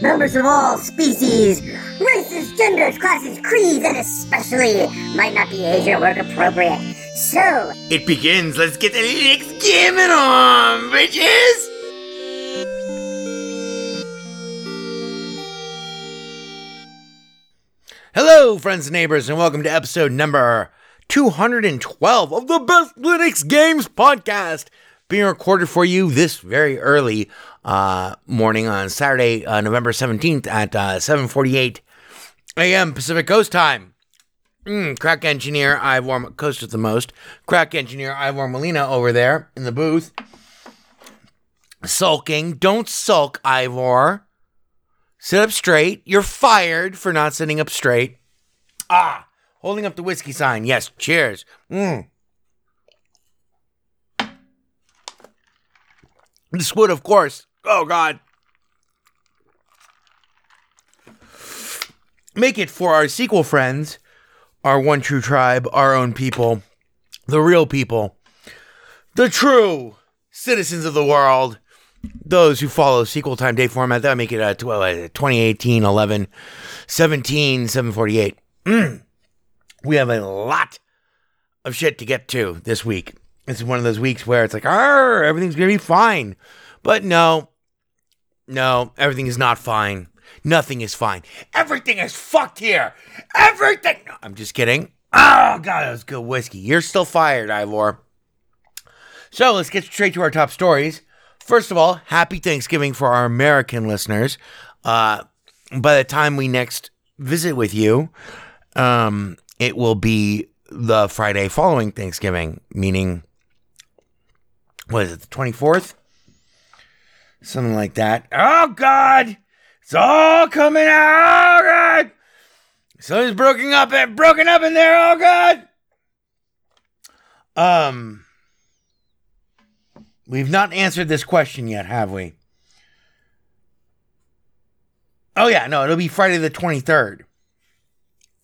members of all species, races, genders, classes, creeds, and especially might not be age or work appropriate. So, it begins. Let's get the Linux gaming on, bitches! Hello, friends and neighbors, and welcome to episode number 212 of the Best Linux Games Podcast, being recorded for you this very early uh, morning on Saturday, uh, November 17th at uh, 7.48 a.m. Pacific Coast Time. Mm, crack engineer Ivor Coast with the most. Crack engineer Ivor Molina over there in the booth. Sulking. Don't sulk, Ivor. Sit up straight. You're fired for not sitting up straight. Ah, holding up the whiskey sign. Yes, cheers. Mm. This would, of course. Oh, God. Make it for our sequel friends, our one true tribe, our own people, the real people, the true citizens of the world, those who follow sequel time day format. That make it uh, tw- uh, 2018, 11, 17, 748. Mm. We have a lot of shit to get to this week. Is one of those weeks where it's like, "Arr, everything's going to be fine. But no, no, everything is not fine. Nothing is fine. Everything is fucked here. Everything. No, I'm just kidding. Oh, God, that was good whiskey. You're still fired, Ivor. So let's get straight to our top stories. First of all, happy Thanksgiving for our American listeners. Uh, by the time we next visit with you, um, it will be the Friday following Thanksgiving, meaning, what is it, the 24th? Something like that. Oh, God! It's all coming out! Oh, God! Something's broken up, and broken up in there, oh, God! Um, we've not answered this question yet, have we? Oh yeah, no, it'll be Friday the 23rd.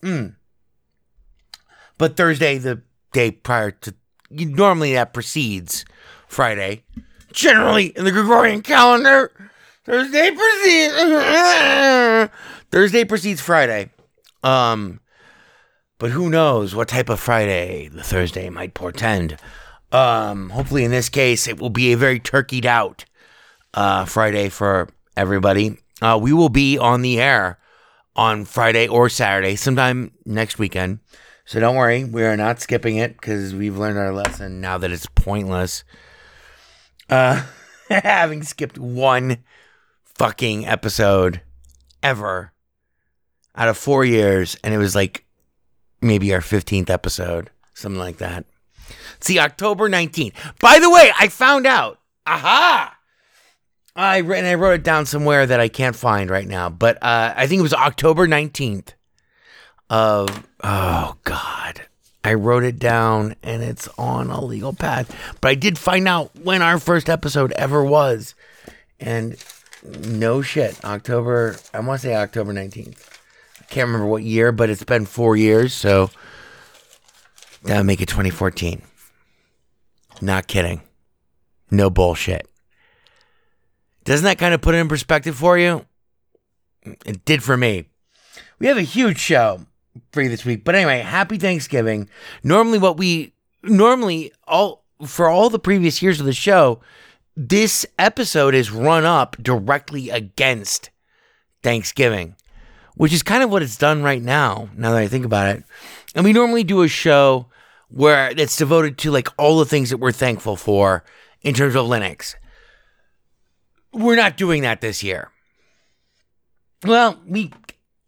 Mm. But Thursday, the day prior to normally that precedes Friday. Generally in the Gregorian calendar, Thursday precedes Thursday precedes Friday. Um but who knows what type of Friday the Thursday might portend. Um hopefully in this case it will be a very turkeyed out uh, Friday for everybody. Uh, we will be on the air on Friday or Saturday, sometime next weekend. So don't worry, we are not skipping it because we've learned our lesson now that it's pointless. Uh, having skipped one fucking episode ever out of four years, and it was like maybe our 15th episode, something like that. See, October 19th. By the way, I found out. Aha! I and I wrote it down somewhere that I can't find right now, but uh, I think it was October 19th of oh god. I wrote it down and it's on a legal path. But I did find out when our first episode ever was. And no shit, October, I want to say October 19th. I can't remember what year, but it's been 4 years, so that would make it 2014. Not kidding. No bullshit. Doesn't that kind of put it in perspective for you? It did for me. We have a huge show for you this week. But anyway, happy Thanksgiving. Normally, what we normally all for all the previous years of the show, this episode is run up directly against Thanksgiving, which is kind of what it's done right now. Now that I think about it, and we normally do a show where it's devoted to like all the things that we're thankful for in terms of Linux. We're not doing that this year. Well, we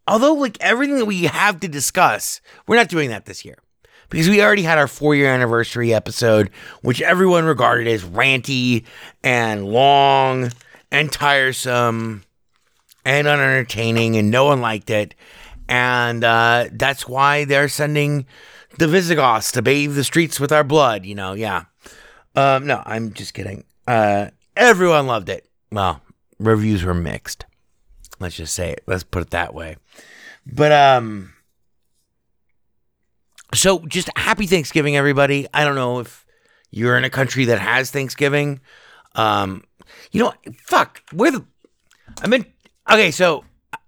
although like everything that we have to discuss, we're not doing that this year. Because we already had our four year anniversary episode, which everyone regarded as ranty and long and tiresome and unentertaining, and no one liked it. And uh, that's why they're sending the Visigoths to bathe the streets with our blood, you know, yeah. Um, no, I'm just kidding. Uh, everyone loved it. Well, reviews were mixed. Let's just say it. Let's put it that way. But um so just happy Thanksgiving everybody. I don't know if you're in a country that has Thanksgiving. Um you know, fuck, where the I mean okay, so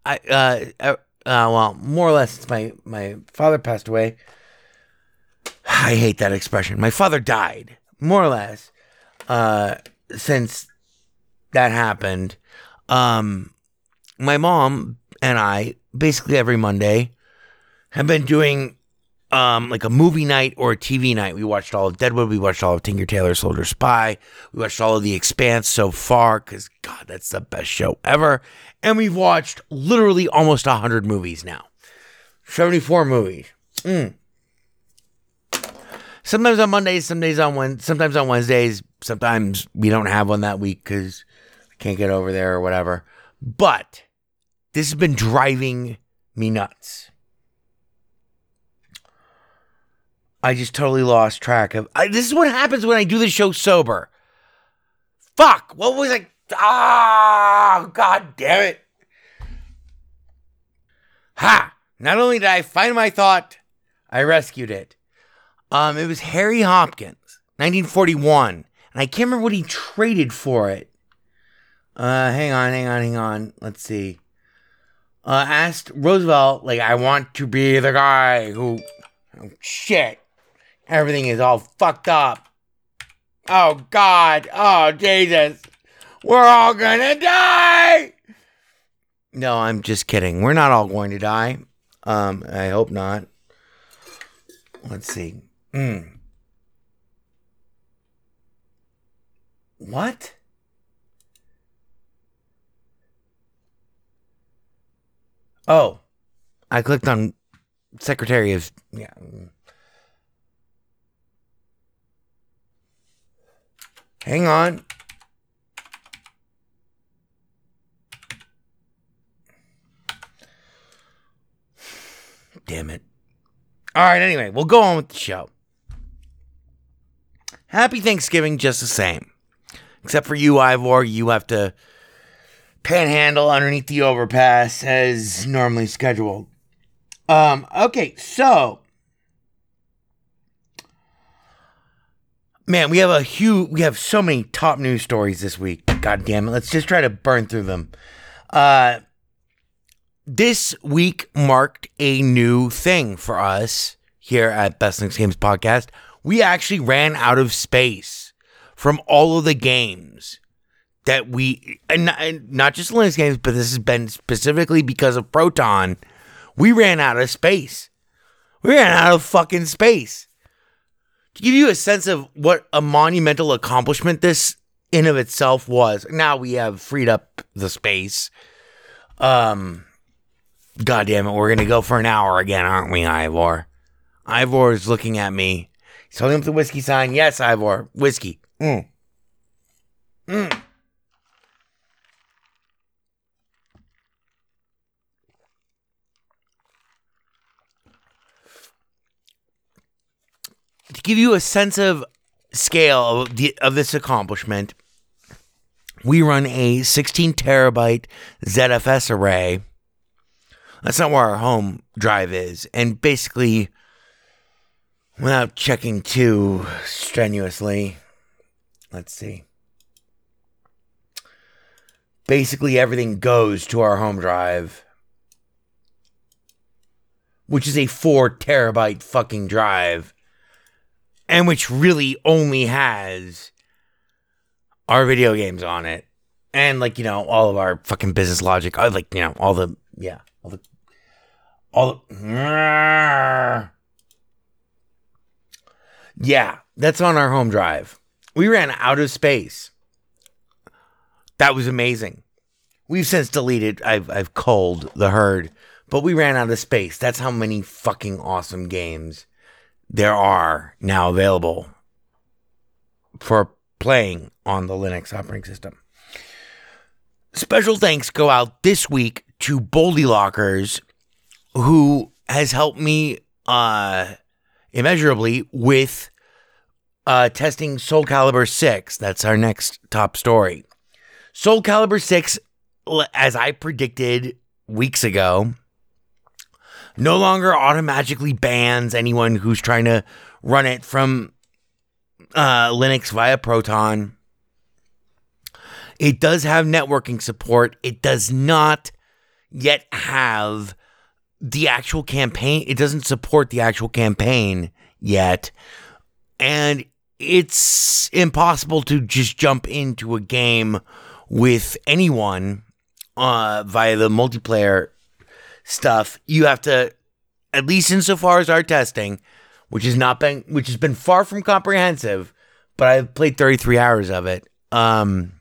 I uh, uh uh well, more or less it's my my father passed away. I hate that expression. My father died, more or less. Uh since that happened. Um my mom and I basically every Monday have been doing um like a movie night or a TV night. We watched all of Deadwood, we watched all of Tinker Tailor Soldier Spy, we watched all of The Expanse so far cuz god, that's the best show ever. And we've watched literally almost 100 movies now. 74 movies. Mm. Sometimes on Mondays, some days on Wed, sometimes on Wednesdays, sometimes we don't have one that week cuz I can't get over there or whatever. But this has been driving me nuts. I just totally lost track of. I, this is what happens when I do the show sober. Fuck! What was I? Ah! God damn it! Ha! Not only did I find my thought, I rescued it. Um, it was Harry Hopkins, 1941, and I can't remember what he traded for it. Uh, hang on, hang on, hang on. Let's see. Uh, asked Roosevelt, like, I want to be the guy who. Oh, shit. Everything is all fucked up. Oh, God. Oh, Jesus. We're all gonna die. No, I'm just kidding. We're not all going to die. Um, I hope not. Let's see. Mm. What? Oh, I clicked on Secretary of yeah. Hang on. Damn it. All right, anyway, we'll go on with the show. Happy Thanksgiving just the same. Except for you, Ivor, you have to panhandle underneath the overpass as normally scheduled. Um, okay, so man, we have a huge we have so many top news stories this week. God damn it. Let's just try to burn through them. Uh this week marked a new thing for us here at Best Linux Games Podcast. We actually ran out of space from all of the games that we and not, and not just Linux games, but this has been specifically because of Proton. We ran out of space. We ran out of fucking space. To give you a sense of what a monumental accomplishment this in of itself was. Now we have freed up the space. Um God damn it, we're gonna go for an hour again, aren't we, Ivor? Ivor is looking at me. He's holding up the whiskey sign. Yes, Ivor, whiskey. Mm. Mm. Give you a sense of scale of, the, of this accomplishment, we run a 16 terabyte ZFS array. That's not where our home drive is. And basically, without checking too strenuously, let's see. Basically, everything goes to our home drive, which is a four terabyte fucking drive, and which really only has our video games on it. And like, you know, all of our fucking business logic, I like, you know, all the, yeah, all the, all the, yeah, that's on our home drive. We ran out of space. That was amazing. We've since deleted, I've, I've culled the herd, but we ran out of space. That's how many fucking awesome games there are now available for playing on the Linux operating system. Special thanks go out this week to Boldy Lockers, who has helped me uh, immeasurably with uh, testing Soul Calibur 6. That's our next top story. Soul Calibur 6, as I predicted weeks ago, no longer automatically bans anyone who's trying to run it from uh, Linux via Proton. It does have networking support. It does not yet have the actual campaign. It doesn't support the actual campaign yet. And it's impossible to just jump into a game with anyone uh, via the multiplayer stuff. You have to, at least insofar as our testing, which has not been, which has been far from comprehensive, but I've played 33 hours of it. Um,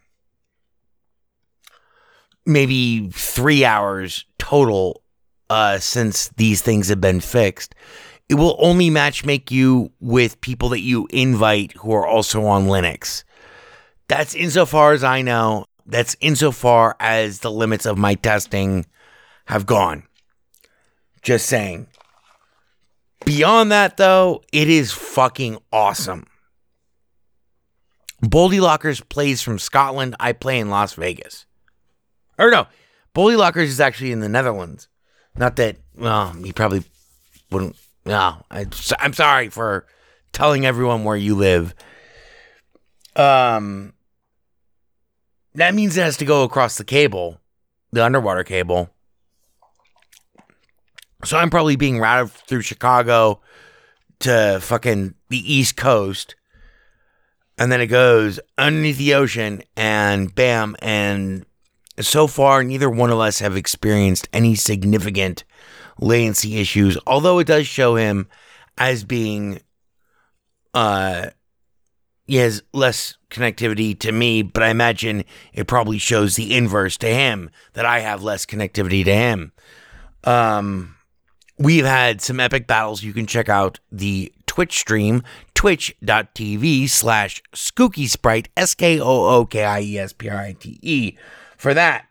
maybe three hours total uh, since these things have been fixed. It will only matchmake you with people that you invite who are also on Linux. That's insofar as I know. That's insofar as the limits of my testing have gone. Just saying. Beyond that, though, it is fucking awesome. Boldy Lockers plays from Scotland. I play in Las Vegas. Or no, Boldy Lockers is actually in the Netherlands. Not that, well, he probably wouldn't. No, I, I'm sorry for telling everyone where you live. Um, that means it has to go across the cable, the underwater cable. So I'm probably being routed through Chicago to fucking the East Coast. And then it goes underneath the ocean and bam. And so far, neither one of us have experienced any significant latency issues, although it does show him as being, uh, he has less connectivity to me, but I imagine it probably shows the inverse to him that I have less connectivity to him. Um, we've had some epic battles. You can check out the Twitch stream, twitch.tv slash skookie sprite, S K O O K I E S P R I T E, for that.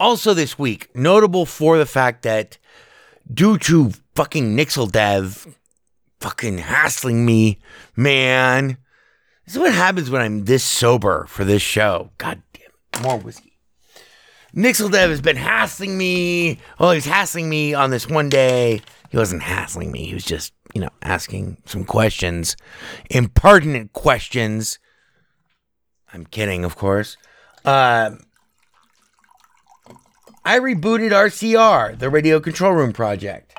Also, this week, notable for the fact that due to fucking Nixel Dev fucking hassling me, man. This is what happens when I'm this sober for this show. God damn it. More whiskey. Nixel Dev has been hassling me. Oh, he was hassling me on this one day. He wasn't hassling me. He was just, you know, asking some questions, impertinent questions. I'm kidding, of course. Uh, I rebooted RCR, the Radio Control Room project,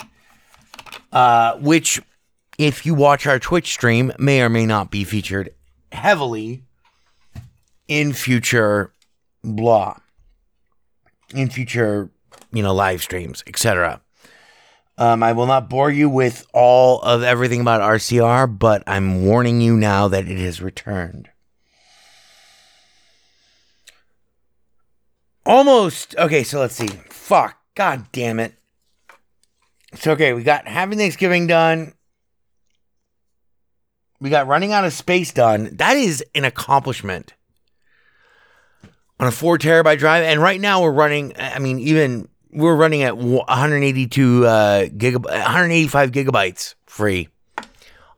uh, which, if you watch our Twitch stream, may or may not be featured heavily in future blah, in future, you know, live streams, etc. Um, I will not bore you with all of everything about RCR, but I'm warning you now that it has returned. Almost. Okay, so let's see. Fuck. God damn it. So, okay, we got having Thanksgiving done. We got running out of space done. That is an accomplishment on a four terabyte drive. And right now we're running, I mean, even we're running at 182 uh, gigab- 185 gigabytes free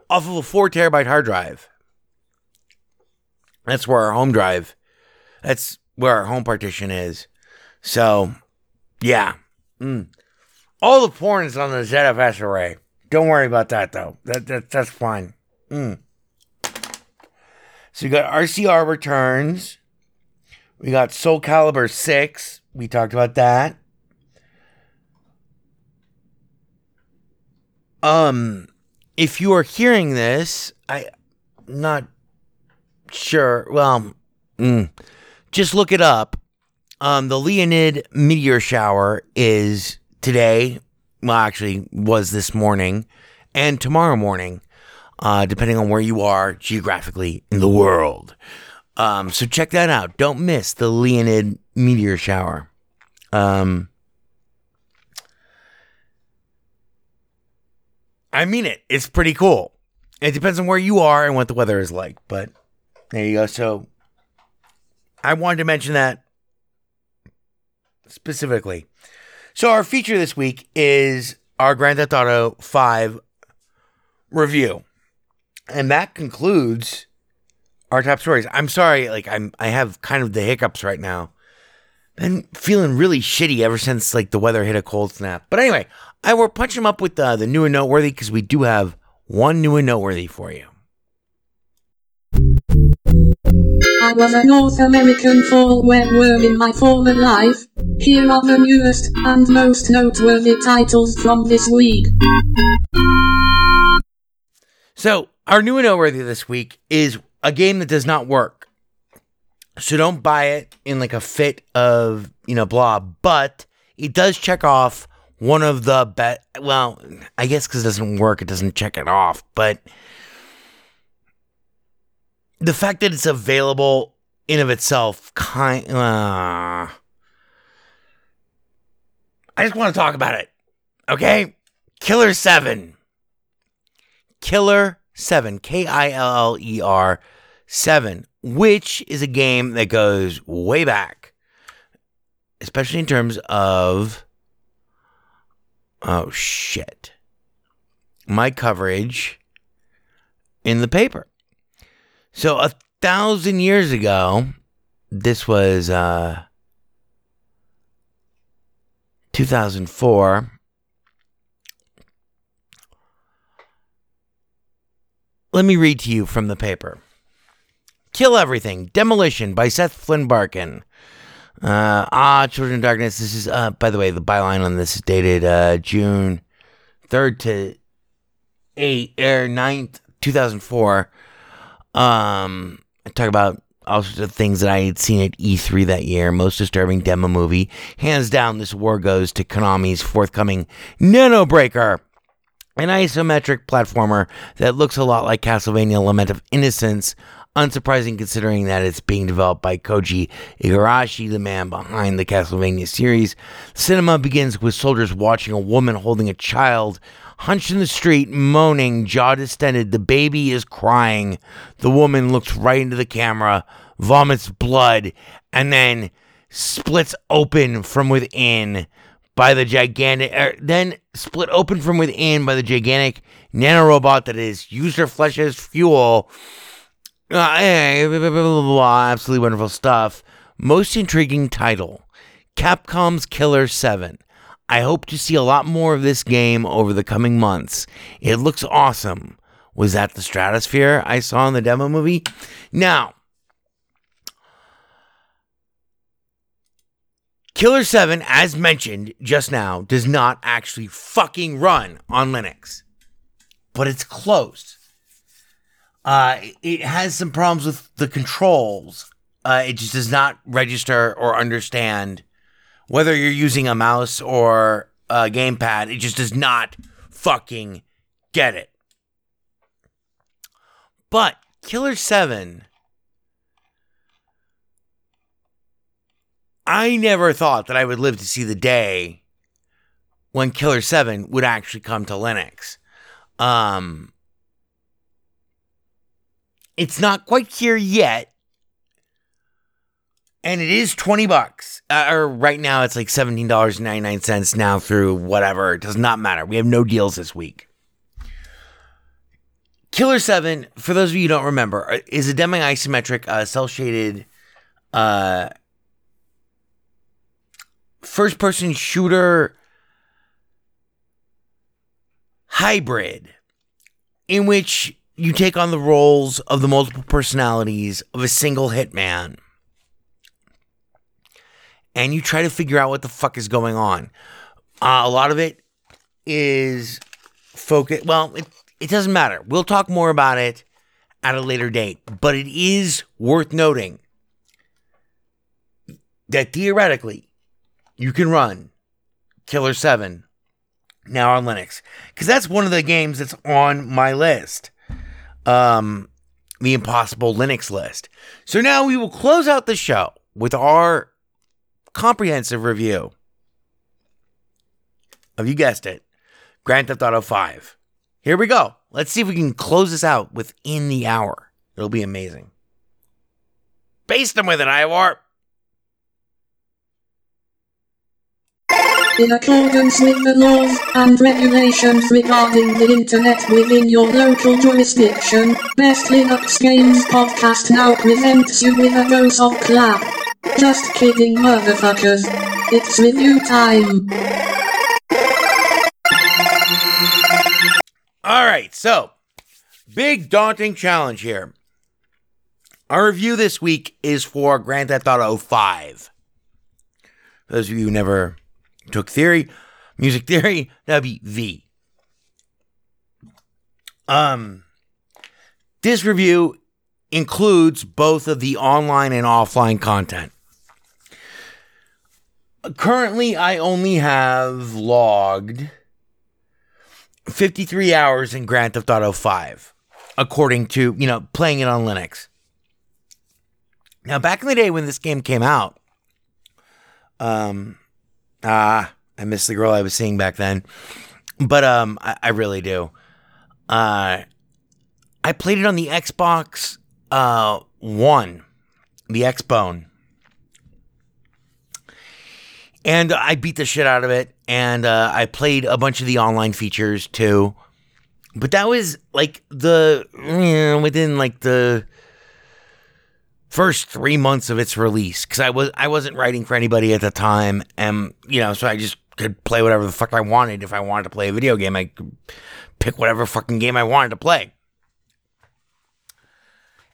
off of a four terabyte hard drive. That's where our home drive, that's where our home partition is. So, yeah. Mm. All the porn is on the ZFS array. Don't worry about that though. That, that that's fine. Mm. So you got RCR returns. We got Soul Calibur 6. We talked about that. Um if you are hearing this, I not sure. Well, mm, just look it up. Um the Leonid meteor shower is today. Well, actually was this morning and tomorrow morning uh, depending on where you are geographically in the world. Um, so check that out. Don't miss the Leonid meteor shower. Um, I mean it. It's pretty cool. It depends on where you are and what the weather is like, but there you go. So I wanted to mention that specifically. So our feature this week is our Grand Theft Auto 5 review and that concludes our top stories. I'm sorry, like I'm I have kind of the hiccups right now. Been feeling really shitty ever since like the weather hit a cold snap. But anyway, I will punch them up with uh, the new and noteworthy because we do have one new and noteworthy for you. I was a North American fall worm in my former life. Here are the newest and most noteworthy titles from this week. So our new and noteworthy this week is a game that does not work. So don't buy it in like a fit of, you know, blah, but it does check off one of the best. Well, I guess because it doesn't work, it doesn't check it off, but the fact that it's available in of itself kind uh, I just want to talk about it. Okay? Killer 7. Killer 7, K I L L E R 7, which is a game that goes way back, especially in terms of. Oh, shit. My coverage in the paper. So, a thousand years ago, this was uh, 2004. Let me read to you from the paper. Kill Everything, Demolition by Seth Flynn Barkin. Uh, ah, Children of Darkness. This is, uh, by the way, the byline on this is dated uh, June 3rd to 8, or 9th, 2004. Um, I talk about all sorts of things that I had seen at E3 that year. Most disturbing demo movie. Hands down, this war goes to Konami's forthcoming Nano Breaker an isometric platformer that looks a lot like Castlevania Lament of Innocence. Unsurprising considering that it's being developed by Koji Igarashi, the man behind the Castlevania series. Cinema begins with soldiers watching a woman holding a child hunched in the street, moaning, jaw distended. The baby is crying. The woman looks right into the camera, vomits blood, and then splits open from within by the gigantic, er, then split open from within by the gigantic nanorobot that is used her flesh as fuel. Uh, eh, blah, blah, blah, absolutely wonderful stuff. Most intriguing title Capcom's Killer 7. I hope to see a lot more of this game over the coming months. It looks awesome. Was that the stratosphere I saw in the demo movie? Now, Killer 7, as mentioned just now, does not actually fucking run on Linux, but it's close. Uh, it has some problems with the controls. Uh, it just does not register or understand whether you're using a mouse or a gamepad. It just does not fucking get it. But Killer 7, I never thought that I would live to see the day when Killer 7 would actually come to Linux. Um, it's not quite here yet. And it is 20 bucks. Uh, or right now it's like $17.99 now through whatever. It does not matter. We have no deals this week. Killer 7, for those of you who don't remember, uh, is a demi isometric uh, cell shaded uh, first person shooter hybrid in which you take on the roles of the multiple personalities of a single hitman and you try to figure out what the fuck is going on. Uh, a lot of it is focus. Well, it, it doesn't matter. We'll talk more about it at a later date, but it is worth noting that theoretically you can run Killer 7 now on Linux because that's one of the games that's on my list. Um, the Impossible Linux list. So now we will close out the show with our comprehensive review of you guessed it, Grand Theft Auto 5. Here we go. Let's see if we can close this out within the hour. It'll be amazing. Baste them with it, Ivor. In accordance with the laws and regulations regarding the internet within your local jurisdiction, Best Linux Games Podcast now presents you with a dose of clap. Just kidding, motherfuckers. It's review time. All right, so big daunting challenge here. Our review this week is for Grand Theft Auto 5. For those of you who never took theory, music theory, that'd be V. Um, this review includes both of the online and offline content. Currently, I only have logged 53 hours in Grand Theft Auto 5, according to, you know, playing it on Linux. Now, back in the day when this game came out, um, ah, I miss the girl I was seeing back then, but um, I, I really do. Uh, I played it on the Xbox uh One, the Xbone, and I beat the shit out of it. And uh, I played a bunch of the online features too, but that was like the eh, within like the first three months of its release because I was I wasn't writing for anybody at the time, and you know, so I just could play whatever the fuck I wanted. If I wanted to play a video game, I could pick whatever fucking game I wanted to play.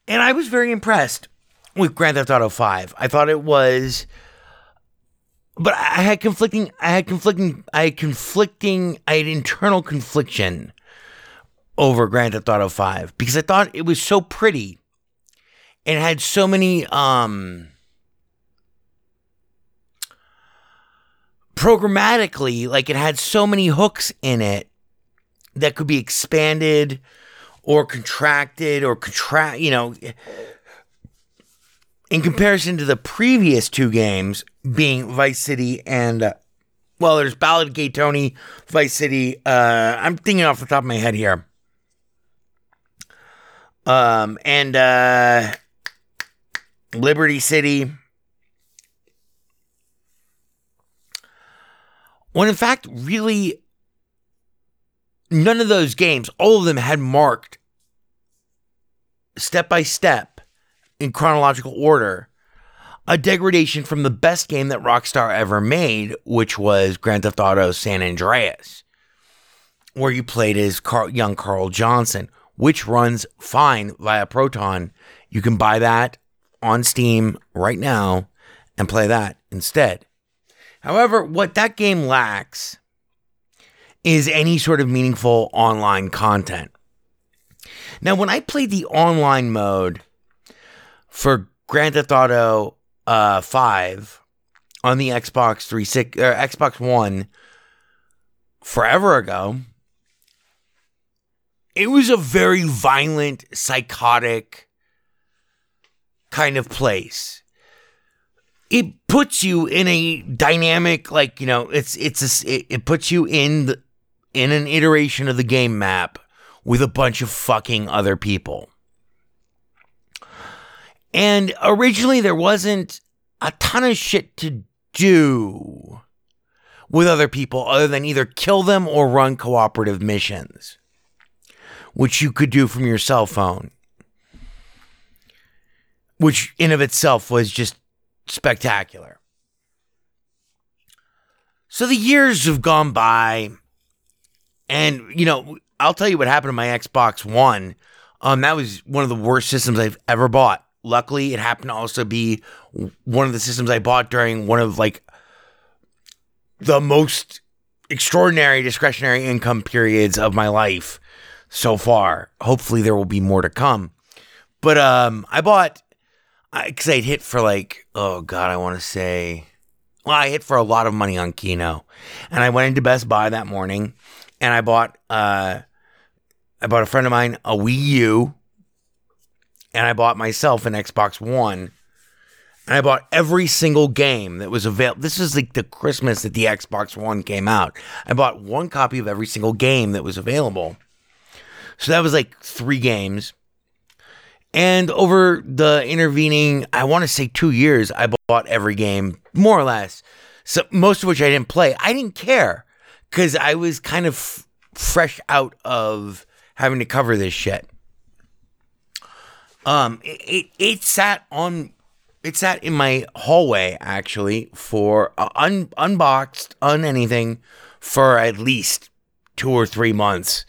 And I was very impressed with Grand Theft Auto 5. I thought it was but I had conflicting I had conflicting I had conflicting I had internal confliction over Grand Theft Auto 5 because I thought it was so pretty and had so many um programmatically like it had so many hooks in it that could be expanded or contracted or contract you know in comparison to the previous two games being Vice City and uh, well there's Ballad Gay Tony Vice City uh I'm thinking off the top of my head here. Um and uh Liberty City when in fact really none of those games all of them had marked step by step in chronological order a degradation from the best game that Rockstar ever made, which was Grand Theft Auto San Andreas, where you played as Carl, young Carl Johnson, which runs fine via Proton. You can buy that on Steam right now and play that instead. However, what that game lacks is any sort of meaningful online content. Now, when I played the online mode for Grand Theft Auto uh, 5 on the Xbox 360 or Xbox One forever ago, it was a very violent, psychotic kind of place. It puts you in a dynamic, like you know, it's it's a, it, it puts you in the, in an iteration of the game map with a bunch of fucking other people. And originally there wasn't a ton of shit to do with other people other than either kill them or run cooperative missions, which you could do from your cell phone, which in of itself was just spectacular. So the years have gone by, and you know, I'll tell you what happened to my Xbox One. Um, that was one of the worst systems I've ever bought. Luckily, it happened to also be one of the systems I bought during one of like the most extraordinary discretionary income periods of my life so far. Hopefully, there will be more to come. But um, I bought because I'd hit for like oh god, I want to say, well, I hit for a lot of money on keno, and I went into Best Buy that morning, and I bought uh, I bought a friend of mine a Wii U, and I bought myself an Xbox One. And I bought every single game that was available. This is like the Christmas that the Xbox One came out. I bought one copy of every single game that was available. So that was like three games. And over the intervening, I want to say two years, I bought every game, more or less. So most of which I didn't play. I didn't care because I was kind of f- fresh out of having to cover this shit. Um, it, it, it sat on, it sat in my hallway actually for uh, un, unboxed, un anything for at least two or three months.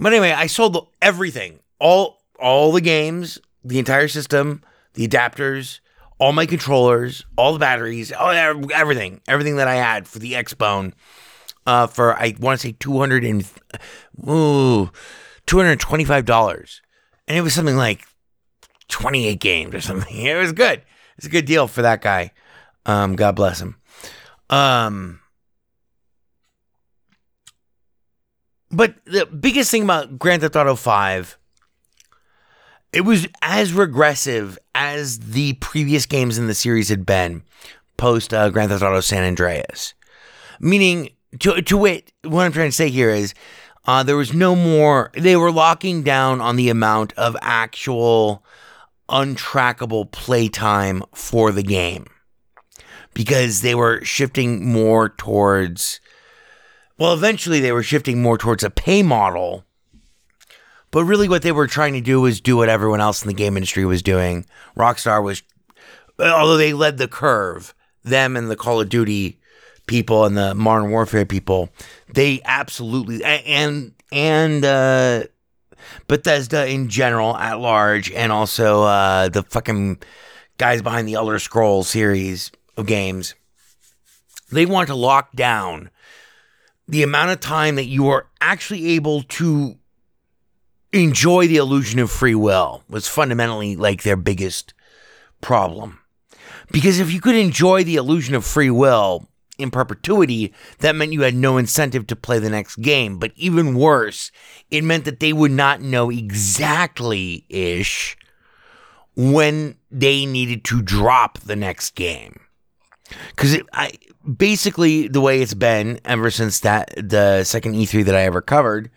But anyway, I sold everything, all all the games, the entire system, the adapters, all my controllers, all the batteries, all everything, everything that I had for the Xbone. Uh, for I want to say two hundred and ooh, two hundred twenty five dollars, and it was something like twenty eight games or something. It was good. It's a good deal for that guy. Um, God bless him. Um, but the biggest thing about Grand Theft Auto Five it was as regressive as the previous games in the series had been post uh, Grand Theft Auto San Andreas. Meaning, to, to wit, what I'm trying to say here is uh, there was no more, they were locking down on the amount of actual untrackable playtime for the game because they were shifting more towards, well, eventually they were shifting more towards a pay model but really, what they were trying to do was do what everyone else in the game industry was doing. Rockstar was, although they led the curve, them and the Call of Duty people and the Modern Warfare people, they absolutely and and uh, Bethesda in general at large, and also uh, the fucking guys behind the Elder Scrolls series of games. They want to lock down the amount of time that you are actually able to enjoy the illusion of free will was fundamentally like their biggest problem. Because if you could enjoy the illusion of free will in perpetuity, that meant you had no incentive to play the next game. But even worse, it meant that they would not know exactly ish when they needed to drop the next game. Because I basically the way it's been ever since that the second E3 that I ever covered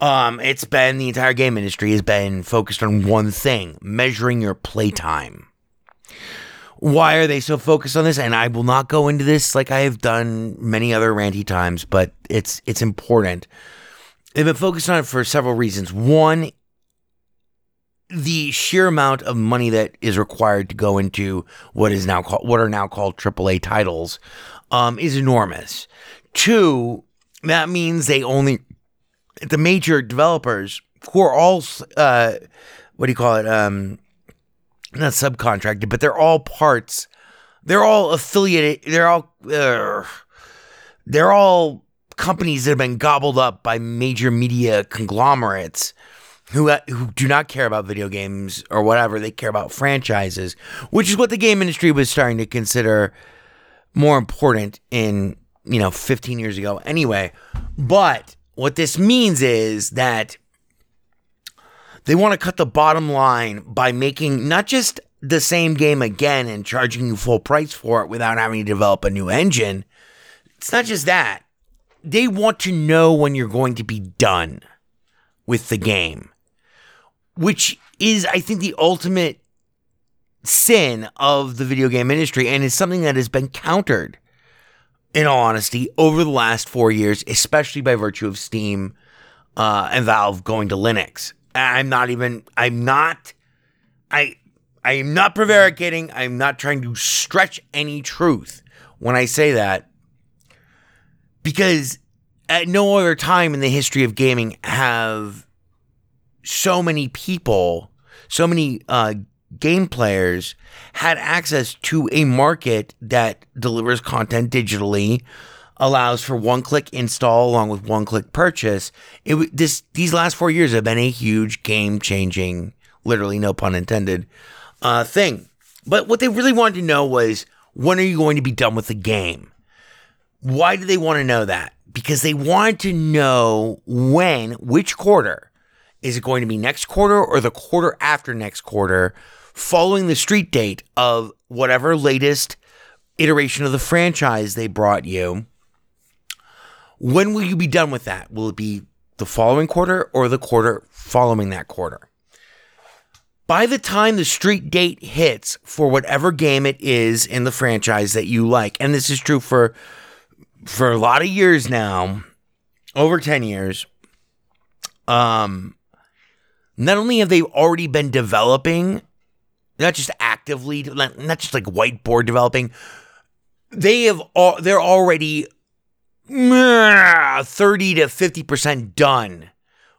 um, it's been the entire game industry has been focused on one thing: measuring your playtime. Why are they so focused on this? And I will not go into this like I have done many other ranty times, but it's it's important. They've been focused on it for several reasons. One, the sheer amount of money that is required to go into what is now called what are now called AAA titles um, is enormous. Two, that means they only the major developers who are all uh, what do you call it? Um, not subcontracted, but they're all parts. They're all affiliated. They're all uh, they're all companies that have been gobbled up by major media conglomerates who uh, who do not care about video games or whatever. They care about franchises, which is what the game industry was starting to consider more important in you know 15 years ago. Anyway, but what this means is that they want to cut the bottom line by making not just the same game again and charging you full price for it without having to develop a new engine. It's not just that. They want to know when you're going to be done with the game, which is, I think, the ultimate sin of the video game industry and is something that has been countered, in all honesty, over the last four years, especially by virtue of Steam uh, and Valve going to Linux. I'm not even, I'm not, I, I am not prevaricating. I'm not trying to stretch any truth when I say that. Because at no other time in the history of gaming have so many people, so many uh, game players had access to a market that delivers content digitally, allows for one-click install along with one-click purchase. It this these last four years have been a huge game-changing, literally no pun intended, uh, thing. But what they really wanted to know was when are you going to be done with the game? Why do they want to know that? Because they wanted to know when, which quarter. Is it going to be next quarter or the quarter after next quarter, following the street date of whatever latest iteration of the franchise they brought you? When will you be done with that? Will it be the following quarter or the quarter following that quarter? By the time the street date hits for whatever game it is in the franchise that you like, and this is true for for a lot of years now, over 10 years, um not only have they already been developing, not just actively, not not just like whiteboard developing, they have all, they're already mm, 30 to 50% done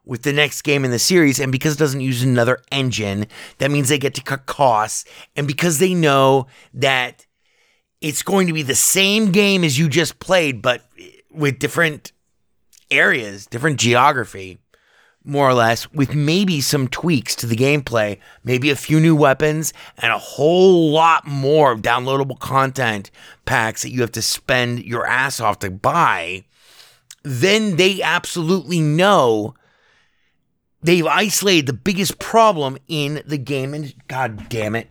with the next game in the series. And because it doesn't use another engine, that means they get to cut costs. And because they know that it's going to be the same game as you just played, but with different areas, different geography, more or less, with maybe some tweaks to the gameplay, maybe a few new weapons, and a whole lot more downloadable content packs that you have to spend your ass off to buy, then they absolutely know they've isolated the biggest problem in the game. And God damn it,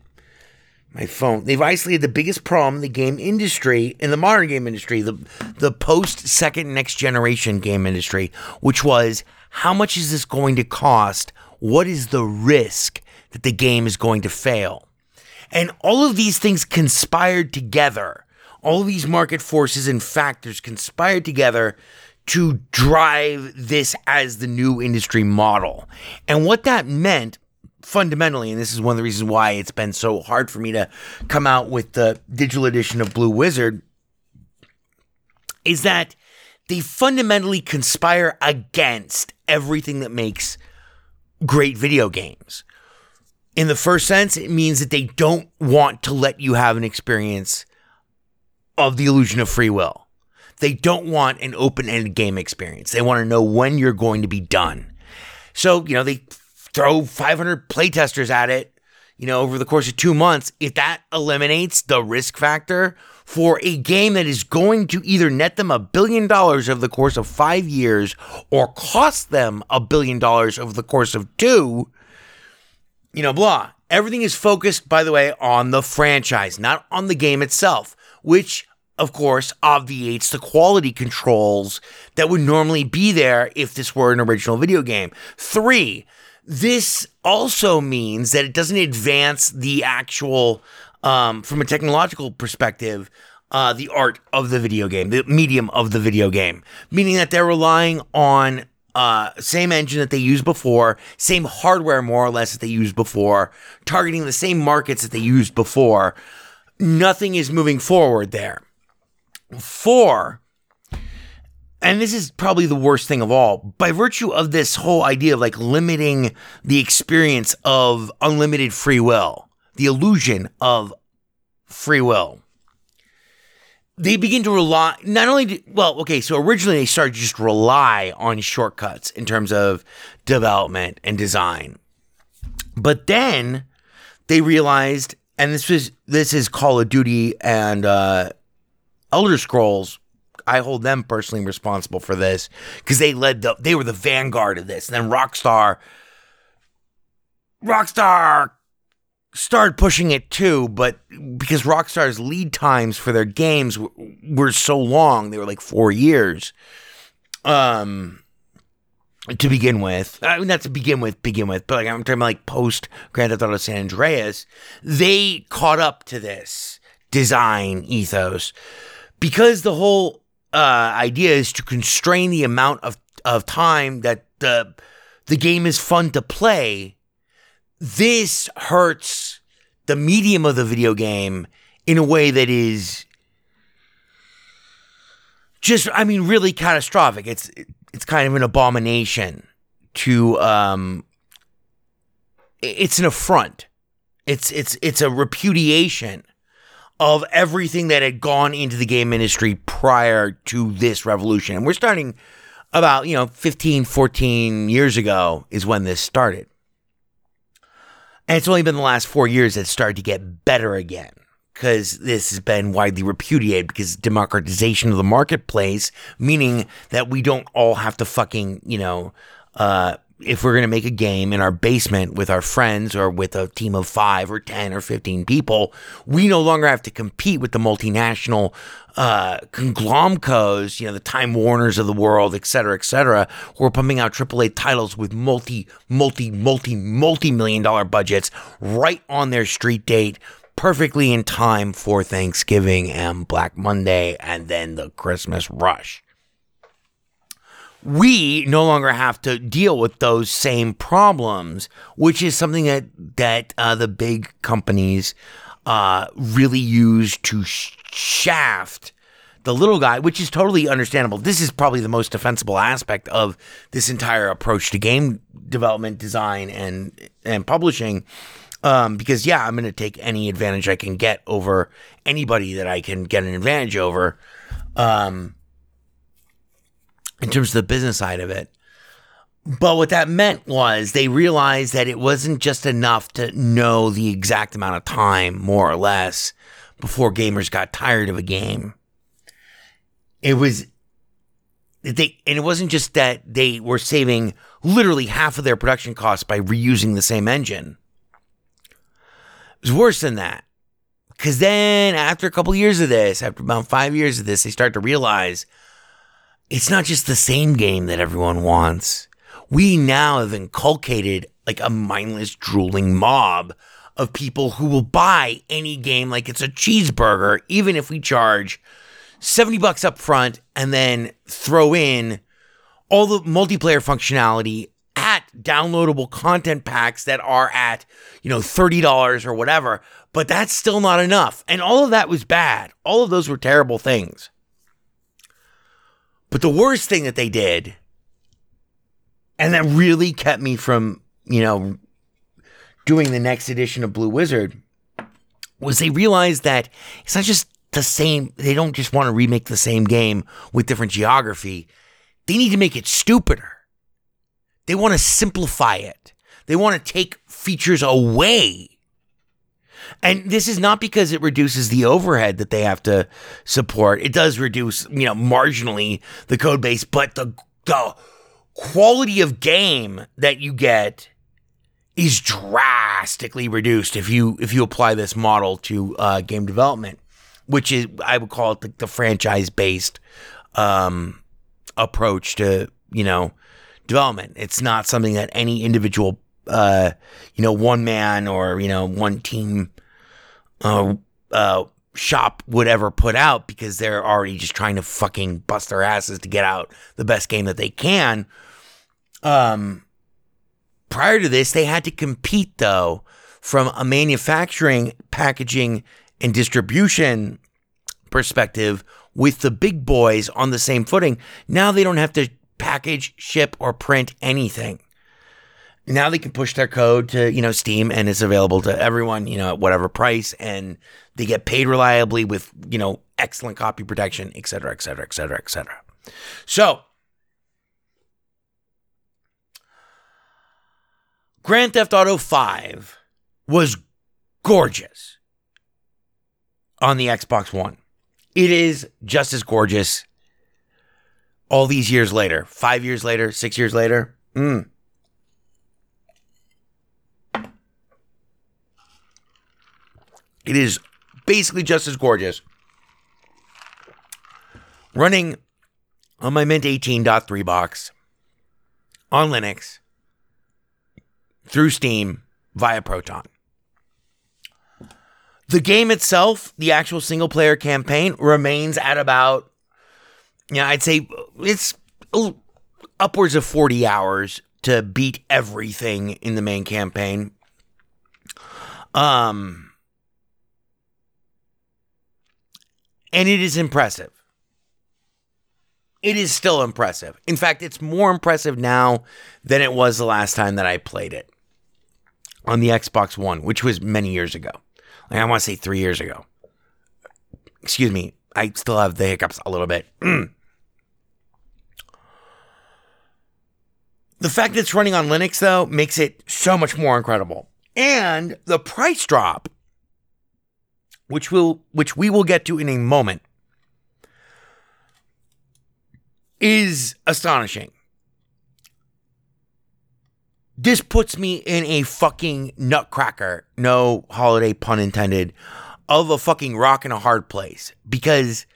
my phone. They've isolated the biggest problem in the game industry, in the modern game industry, the the post second next generation game industry, which was how much is this going to cost? What is the risk that the game is going to fail? And all of these things conspired together. All of these market forces and factors conspired together to drive this as the new industry model. And what that meant fundamentally, and this is one of the reasons why it's been so hard for me to come out with the digital edition of Blue Wizard, is that they fundamentally conspire against everything that makes great video games. In the first sense, it means that they don't want to let you have an experience of the illusion of free will. They don't want an open ended game experience. They want to know when you're going to be done. So, you know, they throw 500 playtesters at it, you know, over the course of two months. If that eliminates the risk factor for a game that is going to either net them a billion dollars over the course of five years or cost them a billion dollars over the course of two, you know, blah. Everything is focused, by the way, on the franchise, not on the game itself, which of course, obviates the quality controls that would normally be there if this were an original video game. Three, this also means that it doesn't advance the actual, um, from a technological perspective, uh, the art of the video game, the medium of the video game, meaning that they're relying on uh, same engine that they used before, same hardware more or less that they used before, targeting the same markets that they used before. Nothing is moving forward there. Four, and this is probably the worst thing of all, by virtue of this whole idea of like limiting the experience of unlimited free will, the illusion of free will. they begin to rely not only do, well okay so originally they started to just rely on shortcuts in terms of development and design. But then they realized and this was this is call of duty and uh elder scrolls. I hold them personally responsible for this because they led the they were the vanguard of this. And then rockstar rockstar started pushing it too, but because Rockstar's lead times for their games w- were so long, they were like four years. Um, to begin with, I mean, not to begin with, begin with, but like I'm talking about like post Grand Theft Auto San Andreas, they caught up to this design ethos because the whole uh, idea is to constrain the amount of of time that the the game is fun to play this hurts the medium of the video game in a way that is just I mean really catastrophic. It's it's kind of an abomination to um it's an affront. It's it's it's a repudiation of everything that had gone into the game industry prior to this revolution. And we're starting about, you know, 15 14 years ago is when this started. And it's only been the last four years that started to get better again because this has been widely repudiated because democratization of the marketplace, meaning that we don't all have to fucking, you know, uh, if we're going to make a game in our basement with our friends or with a team of five or 10 or 15 people, we no longer have to compete with the multinational uh, conglomcos, you know, the Time Warners of the world, et cetera, et cetera, who are pumping out AAA titles with multi, multi, multi, multi million dollar budgets right on their street date, perfectly in time for Thanksgiving and Black Monday and then the Christmas rush we no longer have to deal with those same problems, which is something that that uh, the big companies uh, really use to sh- shaft the little guy, which is totally understandable. This is probably the most defensible aspect of this entire approach to game development, design, and and publishing. Um, because yeah, I'm going to take any advantage I can get over anybody that I can get an advantage over. Um, in terms of the business side of it. But what that meant was they realized that it wasn't just enough to know the exact amount of time, more or less, before gamers got tired of a game. It was they and it wasn't just that they were saving literally half of their production costs by reusing the same engine. It was worse than that. Cause then after a couple years of this, after about five years of this, they start to realize it's not just the same game that everyone wants. We now have inculcated like a mindless, drooling mob of people who will buy any game like it's a cheeseburger, even if we charge 70 bucks up front and then throw in all the multiplayer functionality at downloadable content packs that are at, you know, $30 or whatever. But that's still not enough. And all of that was bad. All of those were terrible things. But the worst thing that they did, and that really kept me from, you know, doing the next edition of Blue Wizard, was they realized that it's not just the same, they don't just want to remake the same game with different geography. They need to make it stupider. They want to simplify it. They want to take features away and this is not because it reduces the overhead that they have to support. It does reduce, you know, marginally the code base, but the the quality of game that you get is drastically reduced if you if you apply this model to uh, game development, which is I would call it the, the franchise based um, approach to you know development. It's not something that any individual uh, you know one man or you know one team uh, uh, shop would ever put out because they're already just trying to fucking bust their asses to get out the best game that they can. Um, prior to this, they had to compete though from a manufacturing, packaging, and distribution perspective with the big boys on the same footing. Now they don't have to package, ship, or print anything now they can push their code to you know steam and it's available to everyone you know at whatever price and they get paid reliably with you know excellent copy protection, et cetera, et cetera, et cetera, et cetera. So, Grand Theft Auto 5 was gorgeous on the Xbox One. It is just as gorgeous all these years later, five years later, six years later. Mm. It is basically just as gorgeous. Running on my Mint 18.3 box on Linux through Steam via Proton. The game itself, the actual single player campaign, remains at about, yeah, I'd say it's upwards of 40 hours to beat everything in the main campaign. Um, and it is impressive. It is still impressive. In fact, it's more impressive now than it was the last time that I played it on the Xbox One, which was many years ago. Like, I want to say three years ago. Excuse me. I still have the hiccups a little bit. the fact that it's running on Linux, though, makes it so much more incredible. And the price drop, which will which we will get to in a moment, is astonishing. This puts me in a fucking nutcracker, no holiday pun intended, of a fucking rock and a hard place because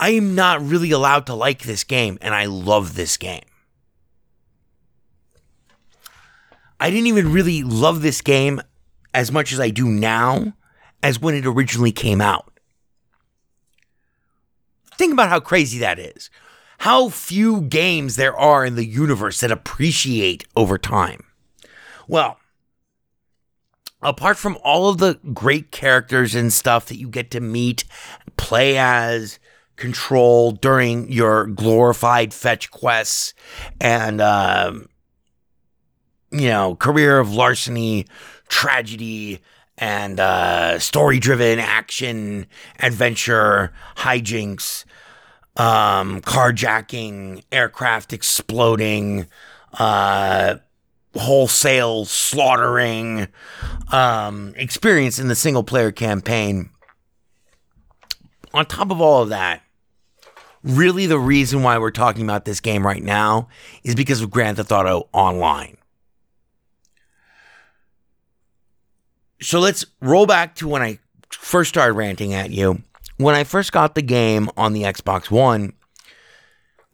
I am not really allowed to like this game and I love this game. I didn't even really love this game as much as I do now as when it originally came out. Think about how crazy that is how few games there are in the universe that appreciate over time. Well, apart from all of the great characters and stuff that you get to meet, play as, control during your glorified fetch quests, and, um, you know, career of larceny, tragedy, and uh, story driven action, adventure, hijinks um, carjacking, aircraft exploding, uh, wholesale slaughtering um, experience in the single player campaign. On top of all of that, really the reason why we're talking about this game right now is because of Grand Theft Auto Online. So let's roll back to when I first started ranting at you when I first got the game on the Xbox One,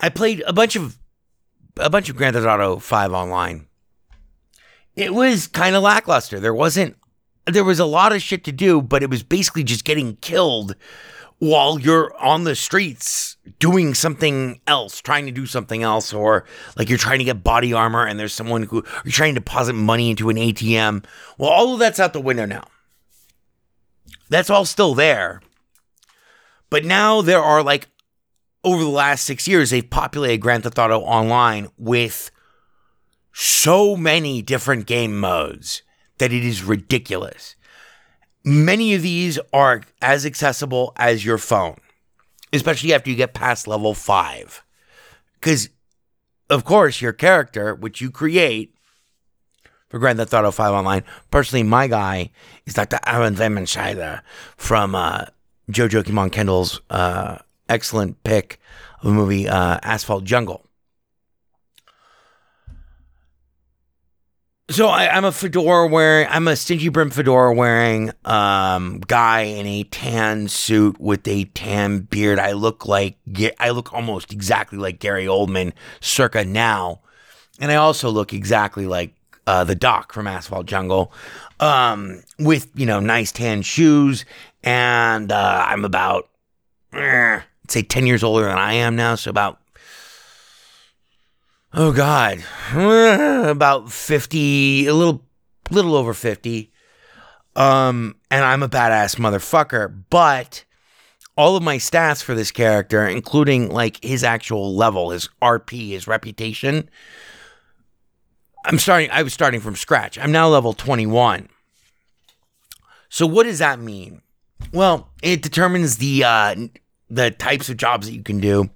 I played a bunch of a bunch of Grand Theft Auto 5 online. It was kind of lackluster. There wasn't there was a lot of shit to do, but it was basically just getting killed while you're on the streets doing something else, trying to do something else, or like you're trying to get body armor and there's someone who you're trying to deposit money into an ATM. Well, all of that's out the window now. That's all still there. But now there are like over the last six years, they've populated Grand Theft Auto Online with so many different game modes that it is ridiculous. Many of these are as accessible as your phone, especially after you get past level five. Because, of course, your character, which you create for Grand Theft Auto 5 Online, personally, my guy is Dr. Erwin Riedenschneider from uh, Jojo Kimon Kendall's uh, excellent pick of the movie uh, Asphalt Jungle. So I, am a fedora wearing, I'm a stingy brim fedora wearing um, guy in a tan suit with a tan beard. I look like, I look almost exactly like Gary Oldman, circa now, and I also look exactly like uh, the Doc from Asphalt Jungle, um, with you know nice tan shoes and uh, I'm about eh, say ten years older than I am now, so about oh god, about fifty, a little little over fifty. Um, and I'm a badass motherfucker, but all of my stats for this character, including like his actual level, his RP, his reputation. I'm starting, I was starting from scratch. I'm now level 21. So, what does that mean? Well, it determines the uh, the types of jobs that you can do.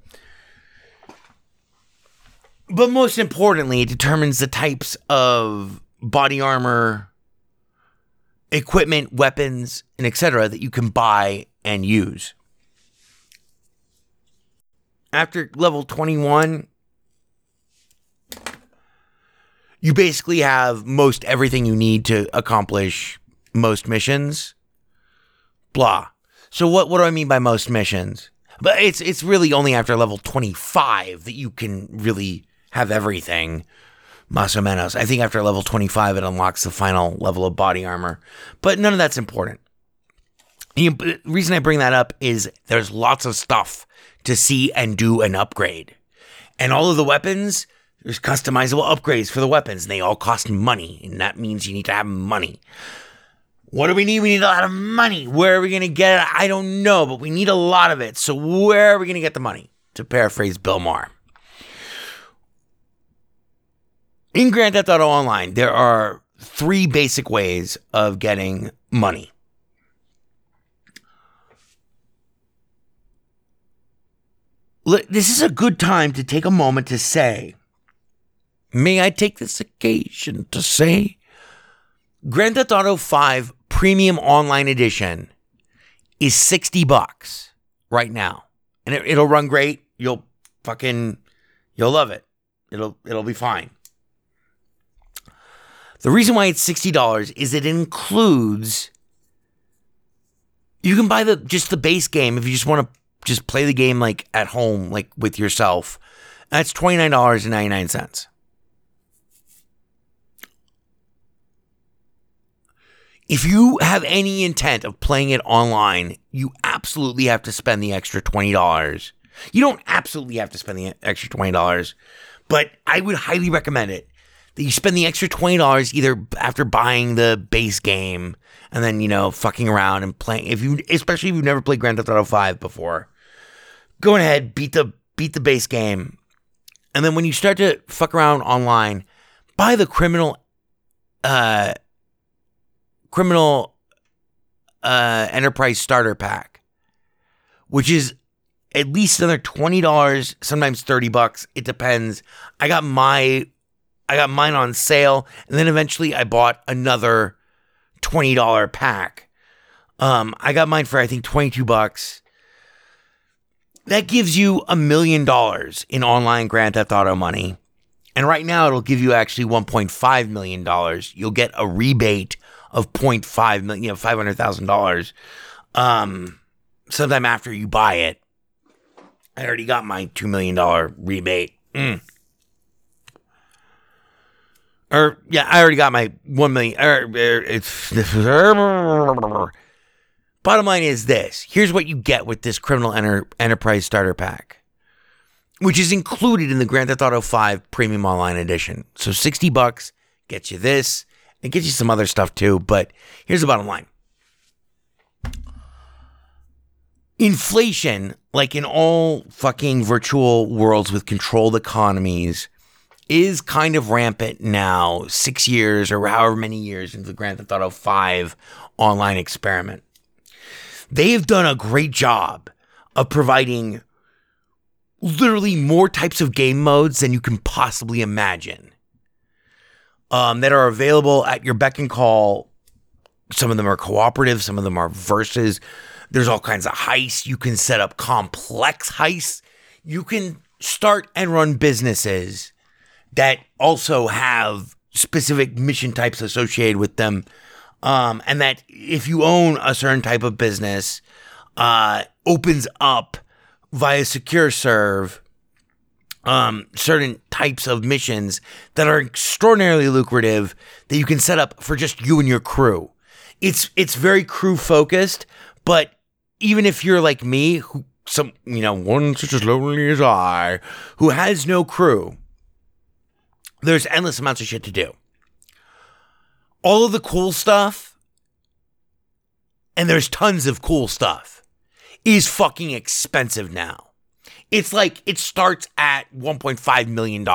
But most importantly, it determines the types of body armor, equipment, weapons, and etc. that you can buy and use. After level 21, you basically have most everything you need to accomplish most missions. Blah. So what what do I mean by most missions? But it's it's really only after level 25 that you can really have everything. Más menos. I think after level 25 it unlocks the final level of body armor. But none of that's important. The reason I bring that up is there's lots of stuff to see and do and upgrade. And all of the weapons, there's customizable upgrades for the weapons, and they all cost money. And that means you need to have money. What do we need? We need a lot of money. Where are we going to get it? I don't know, but we need a lot of it. So, where are we going to get the money? To paraphrase Bill Maher. In Grand Theft Auto Online, there are three basic ways of getting money. This is a good time to take a moment to say, may I take this occasion to say, Grand Theft Auto 5 Premium Online Edition is 60 bucks right now. And it, it'll run great. You'll fucking you'll love it. It'll it'll be fine. The reason why it's $60 is it includes you can buy the just the base game if you just want to just play the game like at home, like with yourself. That's $29.99. If you have any intent of playing it online, you absolutely have to spend the extra $20. You don't absolutely have to spend the extra $20, but I would highly recommend it you spend the extra $20 either after buying the base game and then, you know, fucking around and playing if you especially if you've never played Grand Theft Auto 5 before. Go ahead, beat the beat the base game. And then when you start to fuck around online, buy the criminal uh criminal uh enterprise starter pack, which is at least another $20, sometimes 30 bucks. It depends. I got my I got mine on sale, and then eventually I bought another $20 pack. Um, I got mine for I think 22 bucks. That gives you a million dollars in online Grand Theft Auto money. And right now it'll give you actually 1.5 million dollars. You'll get a rebate of 0.5 million, you know, $500,000 um sometime after you buy it. I already got my 2 million dollar rebate. Mm. Or yeah, I already got my one million. Or, or it's er, bottom line is this: here's what you get with this criminal enter, enterprise starter pack, which is included in the Grand Theft Auto 5 Premium Online Edition. So sixty bucks gets you this, and gets you some other stuff too. But here's the bottom line: inflation, like in all fucking virtual worlds with controlled economies is kind of rampant now, six years or however many years into the Grand Theft Auto 5 online experiment. They've done a great job of providing literally more types of game modes than you can possibly imagine um, that are available at your beck and call. Some of them are cooperative, some of them are versus. There's all kinds of heists. You can set up complex heists. You can start and run businesses that also have specific mission types associated with them. Um, and that if you own a certain type of business, uh, opens up via SecuroServ um, certain types of missions that are extraordinarily lucrative that you can set up for just you and your crew. It's it's very crew focused, but even if you're like me, who some you know one such as lonely as I, who has no crew, there's endless amounts of shit to do. All of the cool stuff, and there's tons of cool stuff, is fucking expensive now. It's like it starts at $1.5 million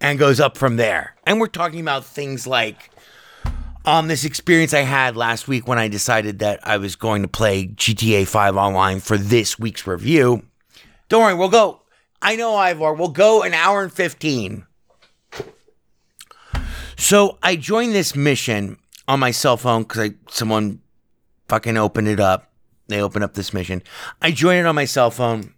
and goes up from there. And we're talking about things like um, this experience I had last week when I decided that I was going to play GTA 5 online for this week's review. Don't worry, we'll go. I know, Ivor, we'll go an hour and 15. So I joined this mission on my cell phone because someone fucking opened it up. They opened up this mission. I joined it on my cell phone.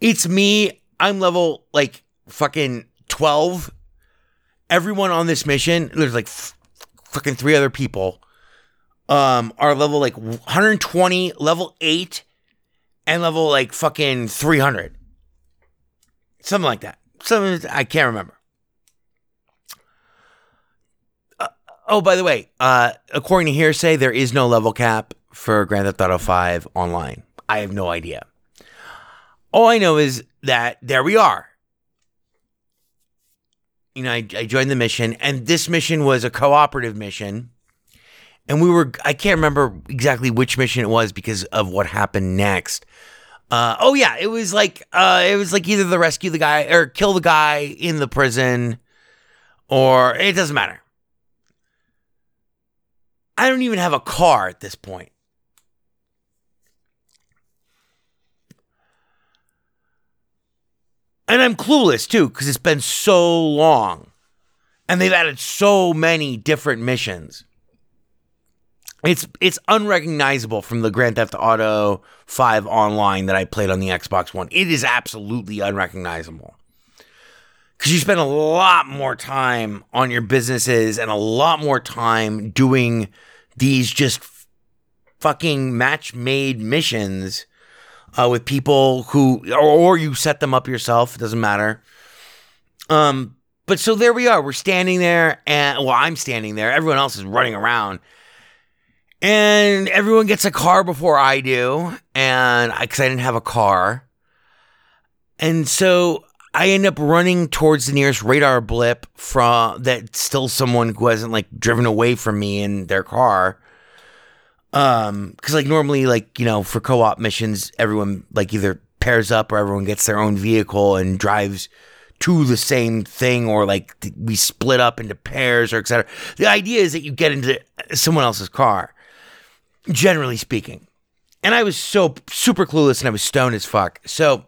It's me. I'm level like fucking 12. Everyone on this mission, there's like f- fucking three other people, um, are level like 120, level 8, and level like fucking 300. Something like that. Something I can't remember. Uh, oh, by the way, uh, according to hearsay, there is no level cap for Grand Theft Auto 5 online. I have no idea. All I know is that there we are. You know, I, I joined the mission, and this mission was a cooperative mission. And we were, I can't remember exactly which mission it was because of what happened next. Uh, oh yeah, it was like uh, it was like either the rescue the guy or kill the guy in the prison, or it doesn't matter. I don't even have a car at this point. And I'm clueless too, because it's been so long. And they've added so many different missions. It's it's unrecognizable from the Grand Theft Auto 5 online that I played on the Xbox One. It is absolutely unrecognizable. Cuz you spend a lot more time on your businesses and a lot more time doing these just fucking match-made missions uh, with people who or, or you set them up yourself, it doesn't matter. Um but so there we are. We're standing there and well, I'm standing there. Everyone else is running around and everyone gets a car before I do, and because I, I didn't have a car, and so I end up running towards the nearest radar blip from that still someone who hasn't like driven away from me in their car. Um, because like normally, like you know, for co-op missions, everyone like either pairs up or everyone gets their own vehicle and drives to the same thing, or like we split up into pairs or etc. The idea is that you get into someone else's car generally speaking. And I was so super clueless and I was stoned as fuck. So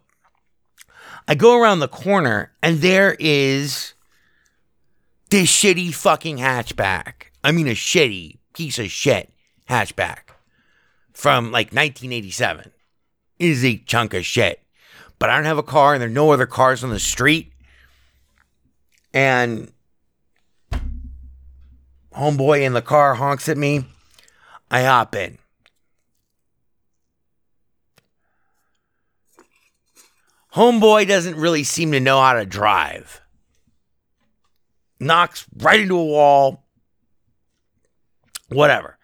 I go around the corner and there is this shitty fucking hatchback. I mean, a shitty piece of shit hatchback from like 1987. It is a chunk of shit. But I don't have a car and there are no other cars on the street. And homeboy in the car honks at me. I hop in. Homeboy doesn't really seem to know how to drive. Knocks right into a wall. Whatever.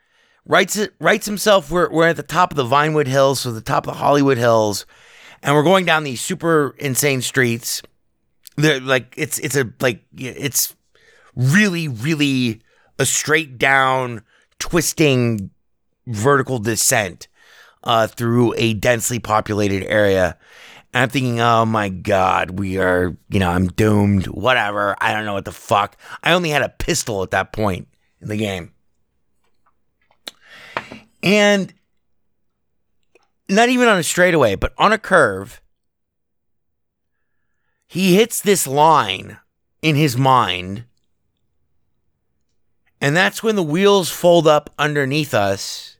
Writes it writes himself. We're we're at the top of the Vinewood Hills, so the top of the Hollywood Hills, and we're going down these super insane streets. They're like it's it's a like it's really, really a straight down twisting vertical descent uh, through a densely populated area. And I'm thinking, oh my God, we are, you know, I'm doomed. Whatever. I don't know what the fuck. I only had a pistol at that point in the game. And not even on a straightaway, but on a curve, he hits this line in his mind. And that's when the wheels fold up underneath us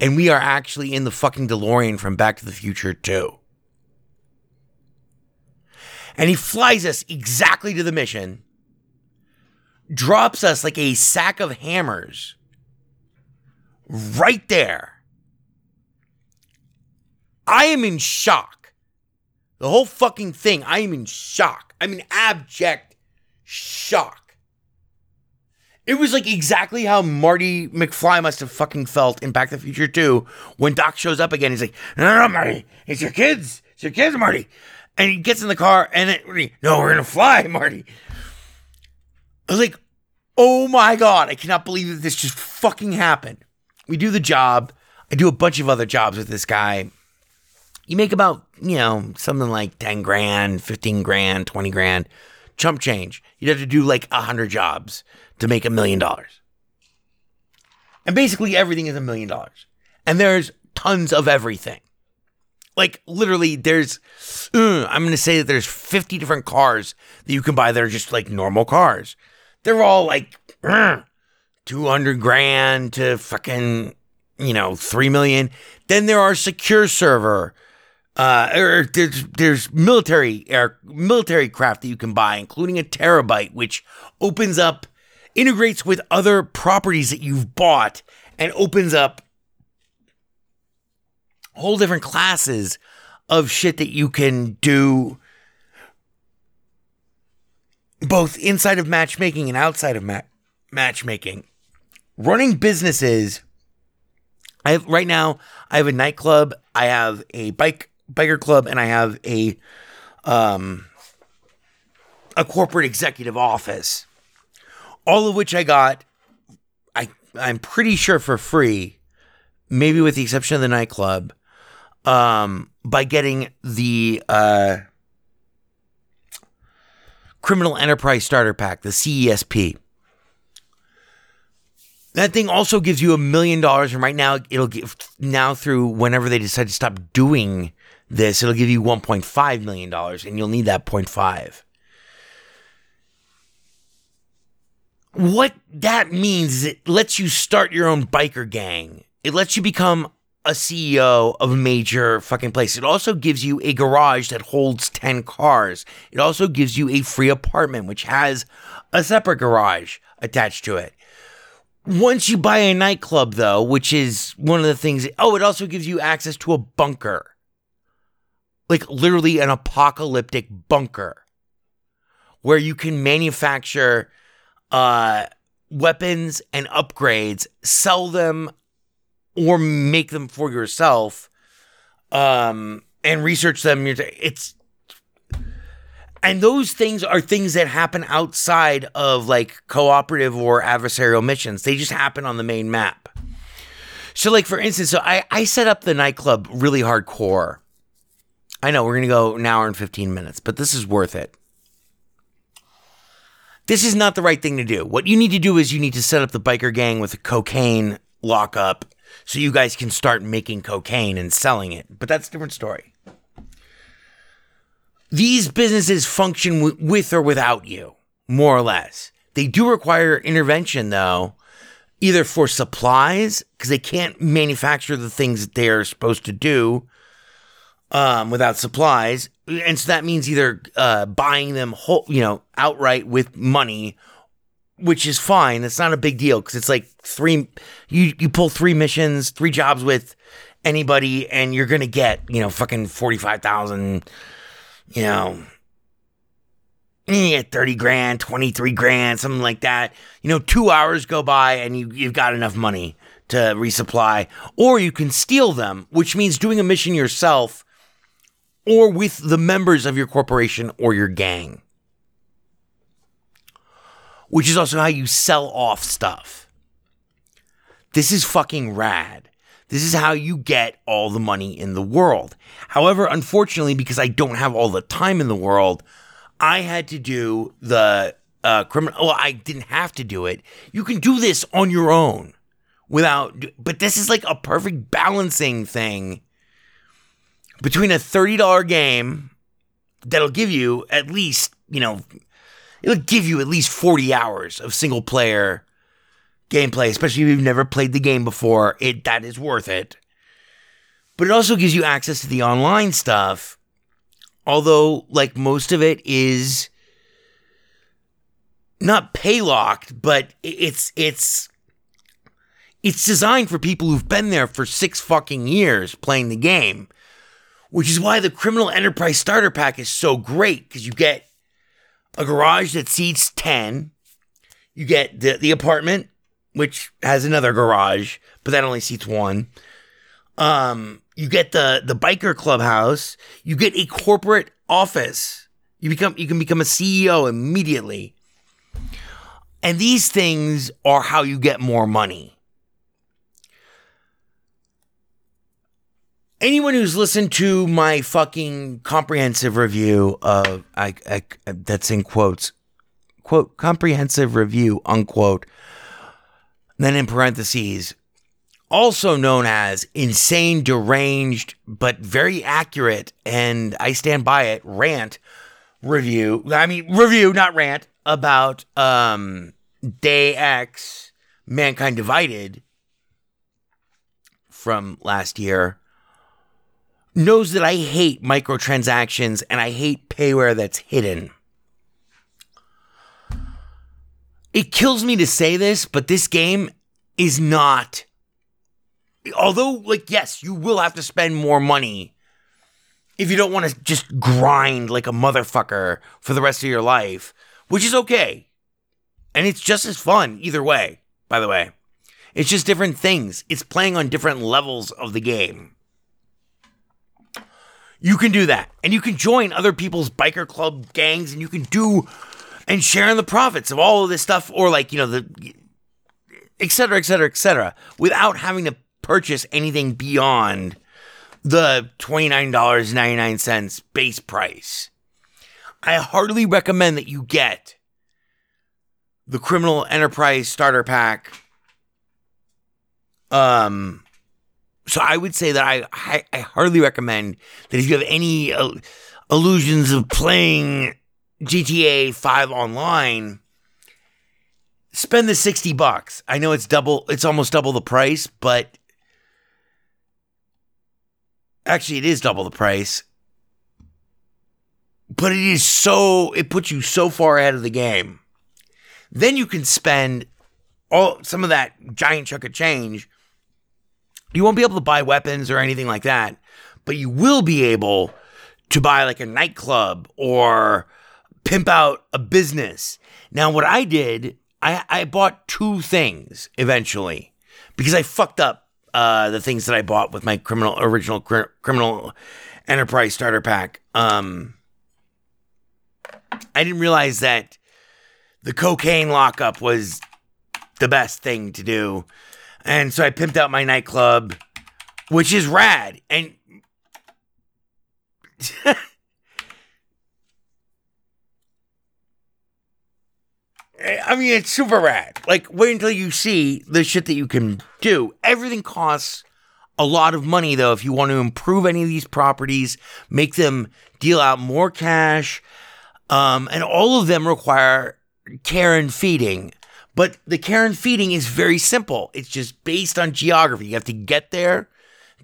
and we are actually in the fucking DeLorean from Back to the Future 2. And he flies us exactly to the mission, drops us like a sack of hammers right there. I am in shock. The whole fucking thing, I am in shock. I'm in abject shock. It was like exactly how Marty McFly must have fucking felt in Back to the Future 2 when Doc shows up again. He's like, no, no, no, Marty, it's your kids. It's your kids, Marty. And he gets in the car and it, no, we're going to fly, Marty. I was like, oh my God, I cannot believe that this just fucking happened. We do the job. I do a bunch of other jobs with this guy. You make about, you know, something like 10 grand, 15 grand, 20 grand chump change. You'd have to do like a hundred jobs to make a million dollars. And basically everything is a million dollars. And there's tons of everything. Like literally, there's, uh, I'm going to say that there's 50 different cars that you can buy that are just like normal cars. They're all like uh, 200 grand to fucking, you know, 3 million. Then there are SecuroServ. Uh, or there's there's military air military craft that you can buy, including a Terrorbyte, which opens up, integrates with other properties that you've bought, and opens up whole different classes of shit that you can do both inside of matchmaking and outside of ma- matchmaking. Running businesses. I have right now. I have a nightclub. I have a bike biker club, and I have a um a corporate executive office. All of which I got. I I'm pretty sure for free, maybe with the exception of the nightclub um, by getting the uh, Criminal Enterprise Starter Pack, the CESP. That thing also gives you a million dollars, and right now it'll give now through whenever they decide to stop doing this, it'll give you 1.5 million dollars, and you'll need that 0.5. What that means is it lets you start your own biker gang. It lets you become a CEO of a major fucking place. It also gives you a garage that holds 10 cars. It also gives you a free apartment, which has a separate garage attached to it. Once you buy a nightclub, though, which is one of the things, oh, it also gives you access to a bunker. Like literally an apocalyptic bunker where you can manufacture uh, weapons and upgrades, sell them or make them for yourself um and research them. It's and those things are things that happen outside of like cooperative or adversarial missions. They just happen on the main map. So like for instance so i i set up the nightclub really hardcore. I know we're gonna go an hour and 15 minutes but this is worth it this is not the right thing to do. What you need to do is you need to set up the biker gang with a cocaine lockup so you guys can start making cocaine and selling it. But that's a different story. These businesses function w- with or without you, more or less. They do require intervention, though, either for supplies, because they can't manufacture the things that they're supposed to do um, without supplies. And so that means either uh, buying them whole, you know, outright with money which is fine. It's not a big deal because it's like three. You you pull three missions, three jobs with anybody, and you're gonna get you know fucking forty five thousand. You know, get thirty grand, twenty three grand, something like that. You know, two hours go by and you you've got enough money to resupply, or you can steal them, which means doing a mission yourself, or with the members of your corporation or your gang which is also how you sell off stuff. This is fucking rad. This is how you get all the money in the world. However, unfortunately, because I don't have all the time in the world, I had to do the uh, criminal. Well, I didn't have to do it. You can do this on your own without, but this is like a perfect balancing thing between a $30 game that'll give you at least, you know, it'll give you at least 40 hours of single player gameplay, especially if you've never played the game before. It that is worth it. But it also gives you access to the online stuff. Although, like most of it is not pay locked, but it's it's it's designed for people who've been there for six fucking years playing the game. Which is why the Criminal Enterprise Starter Pack is so great, because you get a garage that seats 10. You get the, the apartment, which has another garage, but that only seats one. Um, you get the the biker clubhouse. You get a corporate office. You become you can become a CEO immediately. And these things are how you get more money. Anyone who's listened to my fucking comprehensive review of I, I that's in quotes quote comprehensive review unquote then in parentheses also known as insane deranged but very accurate and I stand by it rant review I mean review not rant about um Deus Ex mankind divided from last year knows that I hate microtransactions and I hate payware that's hidden. It kills me to say this, but this game is not. Although, like, yes, you will have to spend more money if you don't want to just grind like a motherfucker for the rest of your life, which is okay. And it's just as fun either way, by the way. It's just different things. It's playing on different levels of the game. You can do that. And you can join other people's biker club gangs and you can do and share in the profits of all of this stuff or like, you know, the et cetera, et cetera, et cetera, without having to purchase anything beyond the $29.99 base price. I heartily recommend that you get the Criminal Enterprise Starter Pack. Um, so I would say that I, I, I hardly recommend that if you have any uh, illusions of playing GTA 5 online, spend the 60 bucks. I know it's double it's almost double the price, but actually it is double the price. But it is so it puts you so far ahead of the game. Then you can spend all some of that giant chunk of change you won't be able to buy weapons or anything like that, but you will be able to buy like a nightclub or pimp out a business. Now, what I did, I, I bought two things eventually because I fucked up uh, the things that I bought with my criminal original cr- criminal enterprise starter pack. Um, I didn't realize that the cocaine lockup was the best thing to do. And so I pimped out my nightclub, which is rad. And I mean, it's super rad. Like, wait until you see the shit that you can do. Everything costs a lot of money, though, if you want to improve any of these properties, make them deal out more cash. Um, and all of them require care and feeding. But the care and feeding is very simple. It's just based on geography. You have to get there.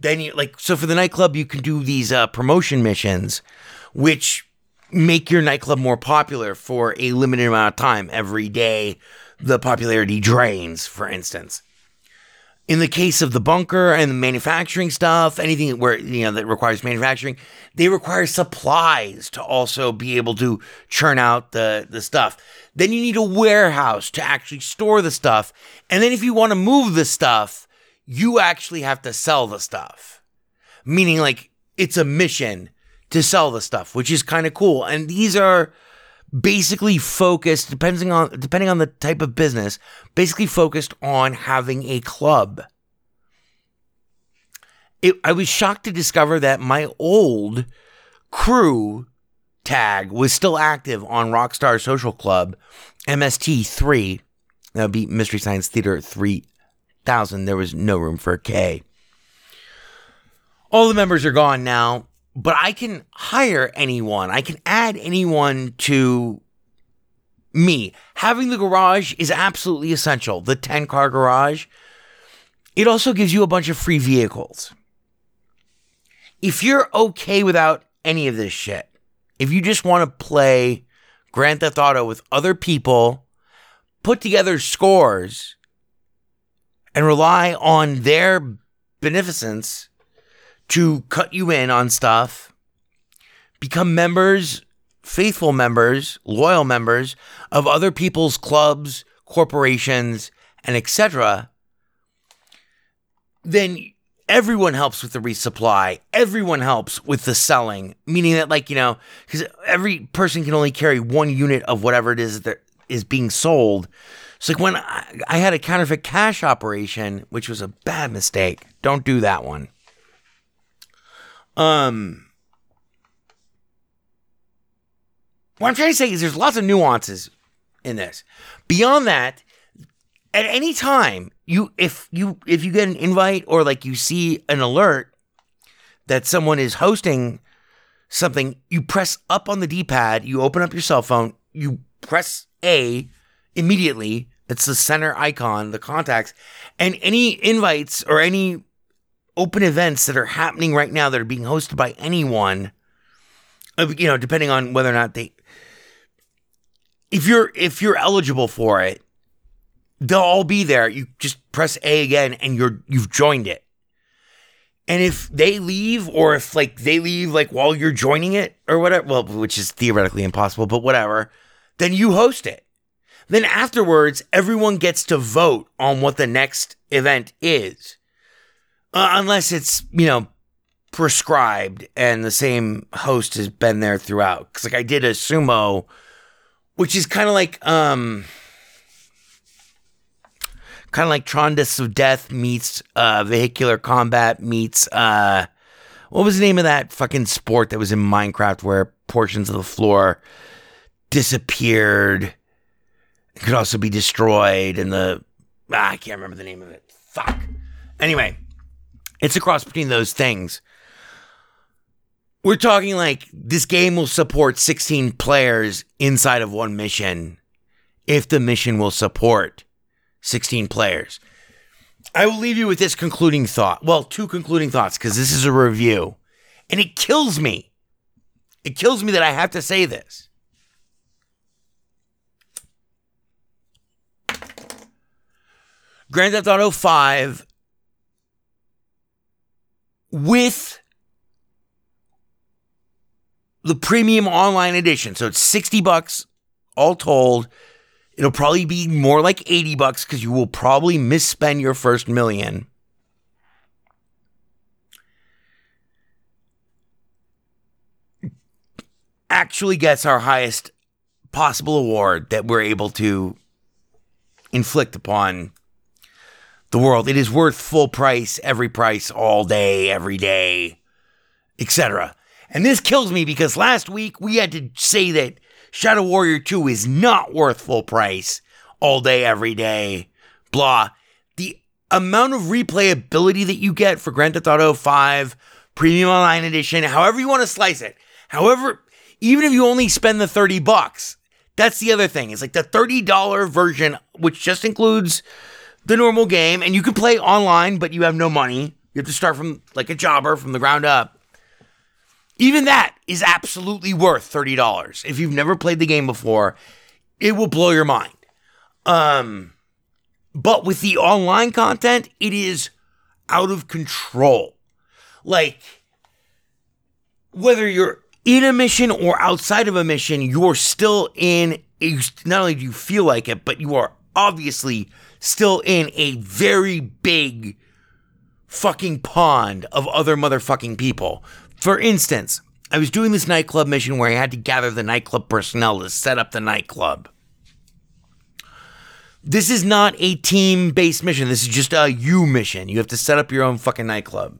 Then you like so for the nightclub you can do these uh, promotion missions, which make your nightclub more popular for a limited amount of time. Every day, the popularity drains. For instance, in the case of the bunker and the manufacturing stuff, anything where you know that requires manufacturing, they require supplies to also be able to churn out the the stuff. Then you need a warehouse to actually store the stuff. And then if you want to move the stuff, you actually have to sell the stuff. Meaning like it's a mission to sell the stuff, which is kind of cool. And these are basically focused depending on depending on the type of business, basically focused on having a club. It, I was shocked to discover that my old crew tag was still active on Rockstar Social Club, MST3. That would be Mystery Science Theater 3000. There was no room for a K. All the members are gone now, but I can hire anyone. I can add anyone to me. Having the garage is absolutely essential. The 10 car garage. It also gives you a bunch of free vehicles. If you're okay without any of this shit, if you just want to play Grand Theft Auto with other people, put together scores, and rely on their beneficence to cut you in on stuff, become members, faithful members, loyal members of other people's clubs, corporations, and etc., then everyone helps with the resupply. Everyone helps with the selling, meaning that, like, you know, because every person can only carry one unit of whatever it is that is being sold. So, like, when I, I had a counterfeit cash operation, which was a bad mistake, don't do that one. Um, what I'm trying to say is there's lots of nuances in this. Beyond that, at any time you if you if you get an invite or like you see an alert that someone is hosting something, you press up on the D-pad, you open up your cell phone, you press A immediately. It's the center icon, the contacts, and any invites or any open events that are happening right now that are being hosted by anyone, uh, you know, depending on whether or not they if you're if you're eligible for it, they'll all be there. You just press A again and you're you've joined it. And if they leave or if like they leave like while you're joining it or whatever, well, which is theoretically impossible, but whatever, then you host it. Then afterwards, everyone gets to vote on what the next event is. Uh, unless it's, you know, prescribed and the same host has been there throughout. Cause like I did a sumo, which is kind of like, um, kind of like Trondas of Death meets uh, vehicular combat meets uh, what was the name of that fucking sport that was in Minecraft where portions of the floor disappeared? It could also be destroyed, and the ah, I can't remember the name of it. Fuck. Anyway, it's a cross between those things. We're talking like this game will support 16 players inside of one mission if the mission will support 16 players. I will leave you with this concluding thought. Well, two concluding thoughts because this is a review. And it kills me. It kills me that I have to say this. Grand Theft Auto 5 with the premium online edition. So it's 60 bucks all told. It'll probably be more like 80 bucks because you will probably misspend your first million. Actually gets our highest possible award that we're able to inflict upon the world. It is worth full price, every price, all day, every day, etc. And this kills me because last week we had to say that Shadow Warrior 2 is not worth full price all day, every day, blah. The amount of replayability that you get for Grand Theft Auto 5 Premium Online Edition, however you want to slice it, however, even if you only spend the 30 bucks, that's the other thing. It's like the $30 version, which just includes the normal game, and you can play online, but you have no money. You have to start from like a jobber from the ground up. Even that is absolutely worth $30. If you've never played the game before, it will blow your mind. Um but with the online content, it is out of control. Like whether you're in a mission or outside of a mission, you're still in a, not only do you feel like it, but you are obviously still in a very big fucking pond of other motherfucking people. For instance, I was doing this nightclub mission where I had to gather the nightclub personnel to set up the nightclub. This is not a team based mission. This is just a you mission. You have to set up your own fucking nightclub.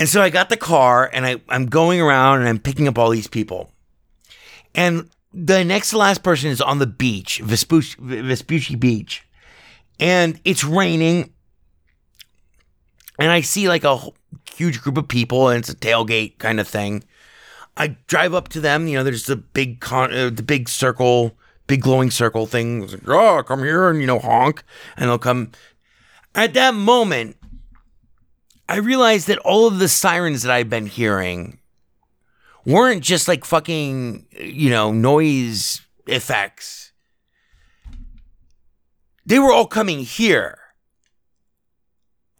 And so I got the car and I, I'm going around and I'm picking up all these people. And the next to last person is on the beach, Vespucci, Vespucci Beach. And it's raining. And I see like a huge group of people and it's a tailgate kind of thing. I drive up to them, you know, there's the big con, uh, the big circle, big glowing circle thing. It's like, oh, come here and, you know, honk. And they'll come. At that moment, I realized that all of the sirens that I've been hearing weren't just like fucking, you know, noise effects. They were all coming here.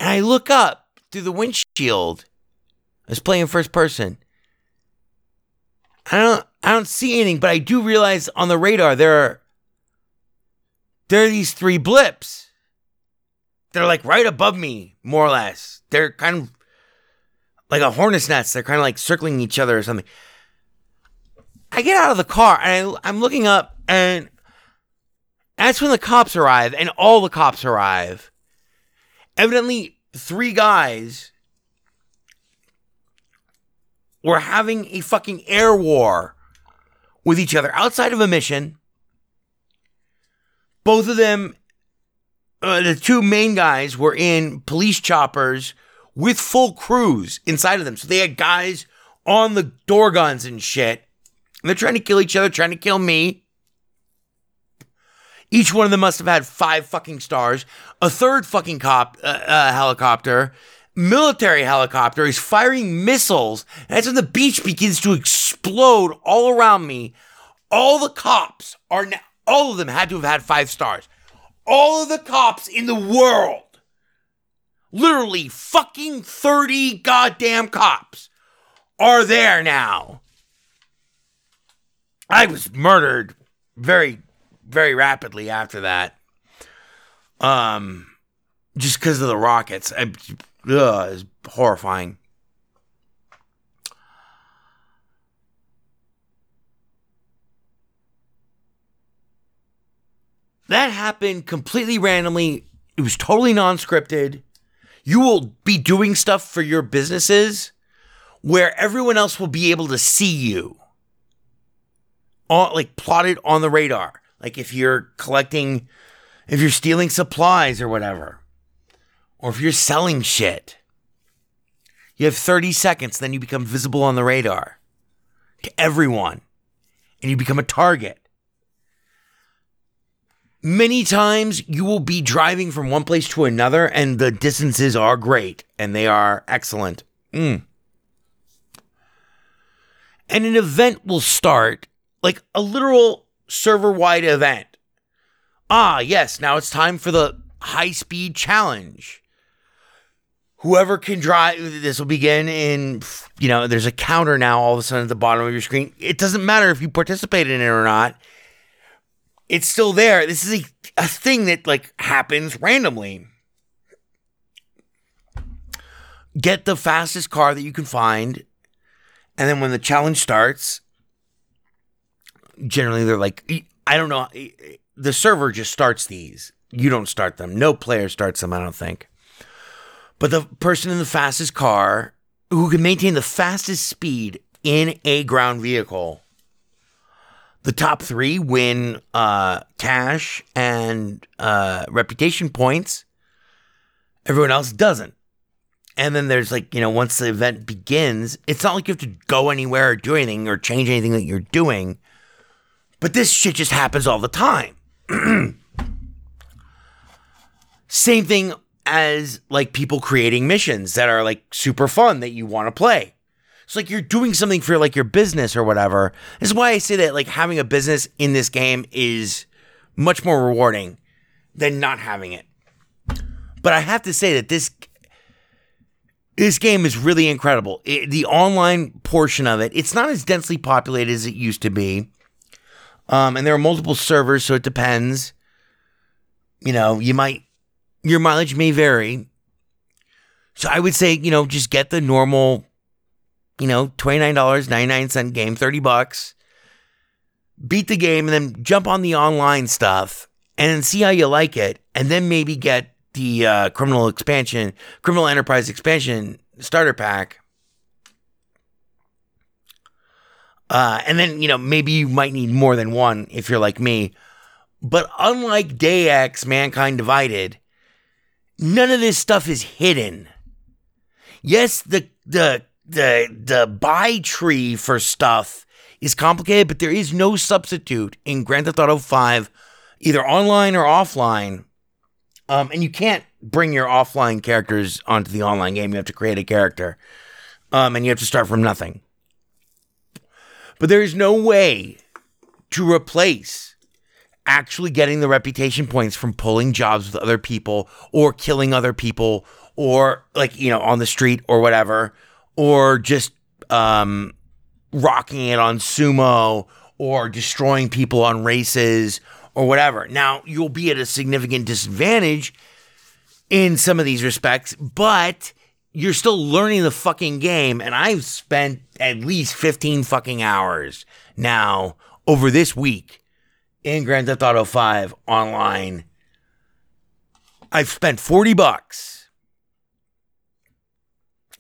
And I look up through the windshield. I was playing first person. I don't I don't see anything, but I do realize on the radar there are there are these three blips. They're like right above me, more or less. They're kind of like a hornet's nest. They're kind of like circling each other or something. I get out of the car and I, I'm looking up, and that's when the cops arrive, and all the cops arrive. Evidently, three guys were having a fucking air war with each other outside of a mission. Both of them, uh, the two main guys, were in police choppers with full crews inside of them. So they had guys on the door guns and shit. And they're trying to kill each other, trying to kill me. Each one of them must have had five fucking stars. A third fucking cop uh, uh, helicopter, military helicopter, is firing missiles. And that's when the beach begins to explode all around me. All the cops are now, all of them had to have had five stars. All of the cops in the world, literally fucking 30 goddamn cops, are there now. I was murdered very very rapidly after that. Um, just because of the rockets, it's horrifying. That happened completely randomly. It was totally non-scripted. You will be doing stuff for your businesses where everyone else will be able to see you. On, like plotted on the radar. Like if you're collecting, if you're stealing supplies or whatever, or if you're selling shit, you have 30 seconds, then you become visible on the radar to everyone and you become a target. Many times you will be driving from one place to another and the distances are great and they are excellent. Mm. And an event will start, like a literal server wide event. Ah, yes, now it's time for the high speed challenge. Whoever can drive, this will begin in, you know, there's a counter now all of a sudden at the bottom of your screen. It doesn't matter if you participate in it or not. It's still there. This is a, a thing that like happens randomly. Get the fastest car that you can find. And then when the challenge starts, generally they're like I don't know the server just starts these. You don't start them. No player starts them, I don't think. But the person in the fastest car who can maintain the fastest speed in a ground vehicle. The top three win uh, cash and uh, reputation points. Everyone else doesn't. And then there's like, you know, once the event begins, it's not like you have to go anywhere or do anything or change anything that you're doing. But this shit just happens all the time. Same thing as like people creating missions that are like super fun that you want to play. It's like you're doing something for like your business or whatever. This is why I say that like having a business in this game is much more rewarding than not having it. But I have to say that this this game is really incredible. It, the online portion of it, it's not as densely populated as it used to be. Um, and there are multiple servers, so it depends. You know, you might, your mileage may vary. So I would say, you know, just get the normal, you know, $29.99 game, 30 bucks. Beat the game and then jump on the online stuff and see how you like it. And then maybe get the uh, criminal expansion, criminal enterprise expansion starter pack Uh, and then, you know, maybe you might need more than one if you're like me. But unlike Deus Ex, Mankind Divided, none of this stuff is hidden. Yes, the the the the buy tree for stuff is complicated, but there is no substitute in Grand Theft Auto 5, either online or offline. Um, and you can't bring your offline characters onto the online game. You have to create a character. Um, and you have to start from nothing. But there is no way to replace actually getting the reputation points from pulling jobs with other people or killing other people or like, you know, on the street or whatever, or just um, rocking it on sumo or destroying people on races or whatever. Now, you'll be at a significant disadvantage in some of these respects, but you're still learning the fucking game. And I've spent at least 15 fucking hours now over this week in Grand Theft Auto 5 online. I've spent 40 bucks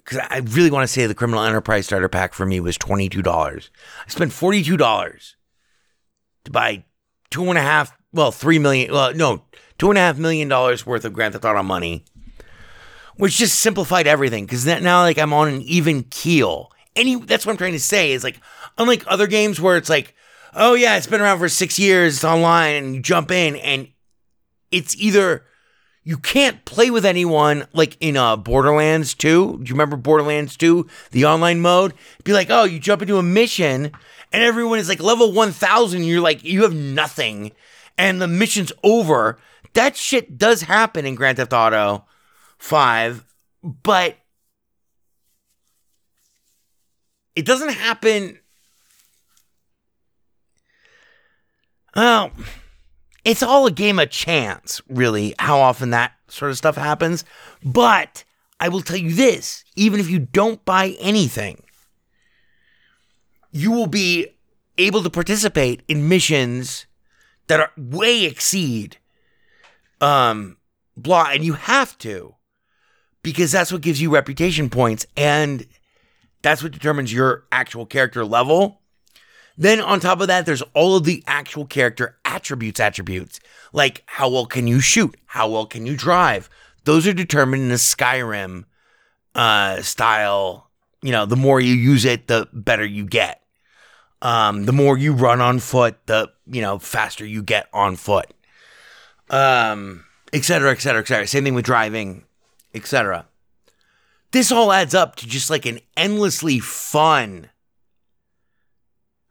because I really want to say the Criminal Enterprise Starter Pack for me was twenty two dollars. I spent forty two dollars to buy two and a half, well, three million, well, no, two and a half million dollars worth of Grand Theft Auto money, which just simplified everything. Because now, like, I'm on an even keel. Any, that's what I'm trying to say is like, unlike other games where it's like, oh yeah, it's been around for six years, it's online, and you jump in, and it's either you can't play with anyone like in uh, Borderlands 2. Do you remember Borderlands 2, the online mode? Be like, oh, you jump into a mission and everyone is like level 1000. You're like, you have nothing and the mission's over. That shit does happen in Grand Theft Auto 5, but it doesn't happen. Well, it's all a game of chance, really, how often that sort of stuff happens. But I will tell you this even if you don't buy anything, you will be able to participate in missions that are way exceed um blah and you have to because that's what gives you reputation points and that's what determines your actual character level then on top of that, there's all of the actual character attributes, attributes. Like how well can you shoot? How well can you drive? Those are determined in a Skyrim uh, style. You know, the more you use it, the better you get. Um, the more you run on foot, the you know faster you get on foot. Um, et cetera, et cetera, et cetera. Same thing with driving, et cetera. This all adds up to just like an endlessly fun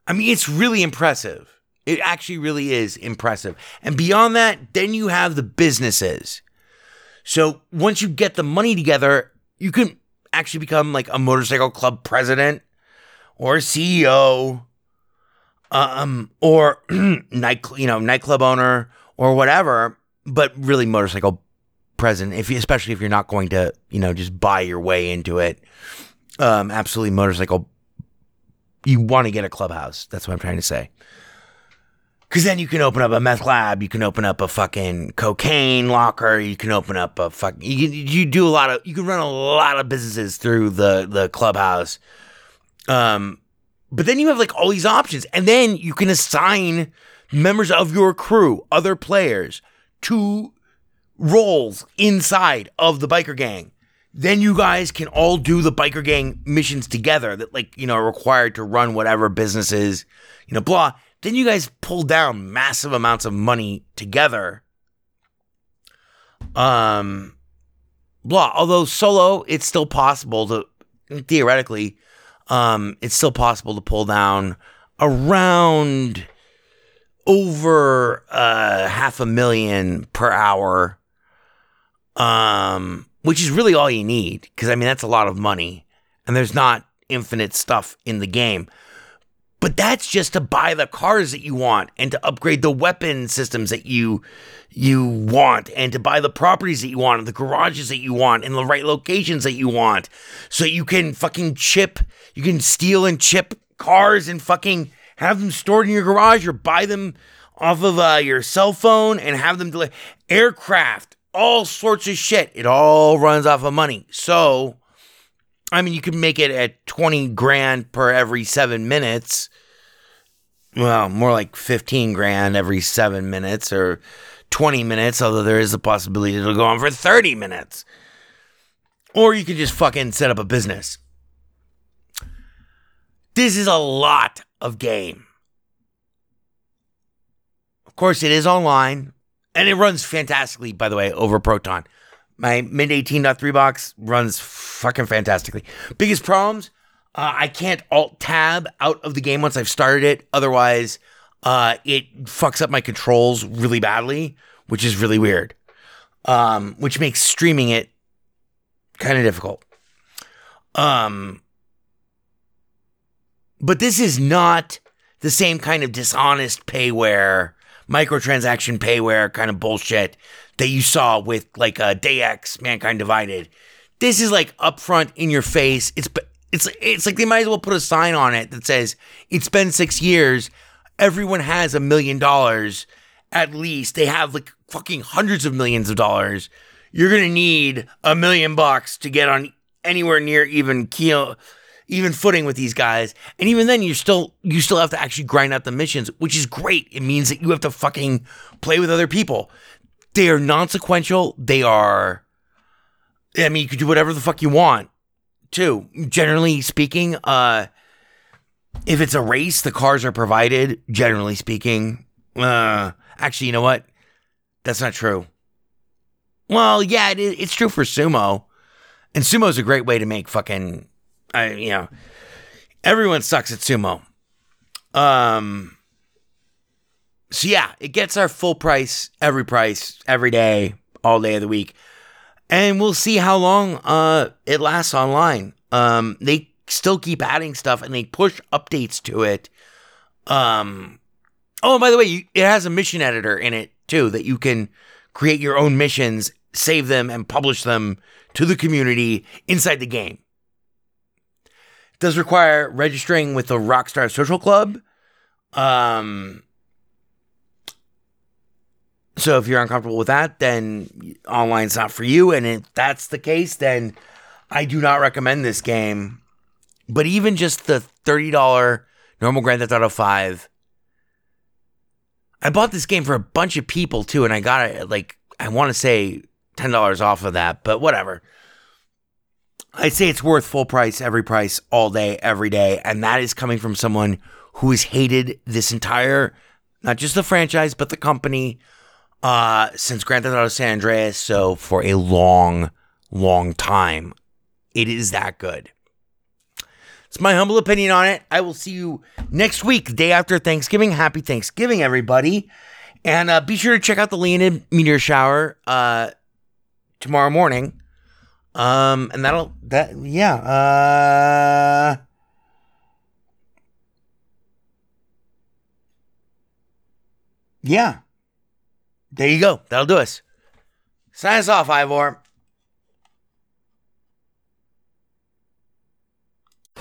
I mean, it's really impressive. It actually really is impressive. And beyond that, then you have the businesses. So once you get the money together, you can actually become like a motorcycle club president or CEO, um, or night, you know, nightclub owner or whatever. But really, motorcycle president, if you, especially if you're not going to, you know, just buy your way into it. Um, absolutely, motorcycle you want to get a clubhouse. That's what I'm trying to say. Because then you can open up a meth lab, you can open up a fucking cocaine locker, you can open up a fuck. You you do a lot of you can run a lot of businesses through the the clubhouse. Um, but then you have like all these options, and then you can assign members of your crew, other players, to roles inside of the biker gang then you guys can all do the biker gang missions together that like you know are required to run whatever businesses you know blah. Then you guys pull down massive amounts of money together. Um blah. Although solo it's still possible to theoretically um it's still possible to pull down around over uh half a million per hour um which is really all you need because I mean that's a lot of money and there's not infinite stuff in the game. But that's just to buy the cars that you want and to upgrade the weapon systems that you you want and to buy the properties that you want and the garages that you want in the right locations that you want. So you can fucking chip, you can steal and chip cars and fucking have them stored in your garage or buy them off of uh, your cell phone and have them deliver aircraft all sorts of shit. It all runs off of money. So, I mean, you can make it at 20 grand per every seven minutes. Well, more like 15 grand every seven minutes or 20 minutes, although there is a possibility it'll go on for 30 minutes. Or you could just fucking set up a business. This is a lot of game. Of course, it is online and it runs fantastically, by the way, over Proton. My Mint 18.3 box runs fucking fantastically. Biggest problems, uh, I can't alt tab out of the game once I've started it. Otherwise, uh, it fucks up my controls really badly, which is really weird. Um, which makes streaming it kind of difficult. Um, but this is not the same kind of dishonest payware microtransaction payware kind of bullshit that you saw with like uh, Deus Ex, Mankind Divided. This is like upfront in your face. It's it's it's like they might as well put a sign on it that says it's been six years. Everyone has a million dollars at least. They have like fucking hundreds of millions of dollars. You're gonna need a million bucks to get on anywhere near even keel, even footing with these guys. And even then, you still you still have to actually grind out the missions, which is great. It means that you have to fucking play with other people. They are non-sequential. They are. I mean, you could do whatever the fuck you want, too. Generally speaking, uh, if it's a race, the cars are provided. Generally speaking, uh, actually, you know what? That's not true. Well, yeah, it, it's true for sumo, and sumo is a great way to make fucking, I you know, everyone sucks at sumo. Um. So yeah, it gets our full price, every price, every day, all day of the week, and we'll see how long uh it lasts online. Um, they still keep adding stuff and they push updates to it. Um. Oh, by the way, it has a mission editor in it too that you can create your own missions, save them, and publish them to the community inside the game. Does require registering with the Rockstar Social Club. Um, so if you're uncomfortable with that, then online's not for you. And if that's the case, then I do not recommend this game. But even just the $30 normal Grand Theft Auto 5, I bought this game for a bunch of people too, and I got it like, I want to say $10 off of that, but whatever. I'd say it's worth full price, every price, all day, every day. And that is coming from someone who has hated this entire, not just the franchise, but the company uh, since Grand Theft Auto San Andreas. So for a long, long time, it is that good. It's my humble opinion on it. I will see you next week, day after Thanksgiving. Happy Thanksgiving, everybody. And uh, be sure to check out the Leonid Meteor Shower uh, tomorrow morning. Um, and that'll, that, yeah, uh, yeah. There you go. That'll do us. Sign us off, Ivor.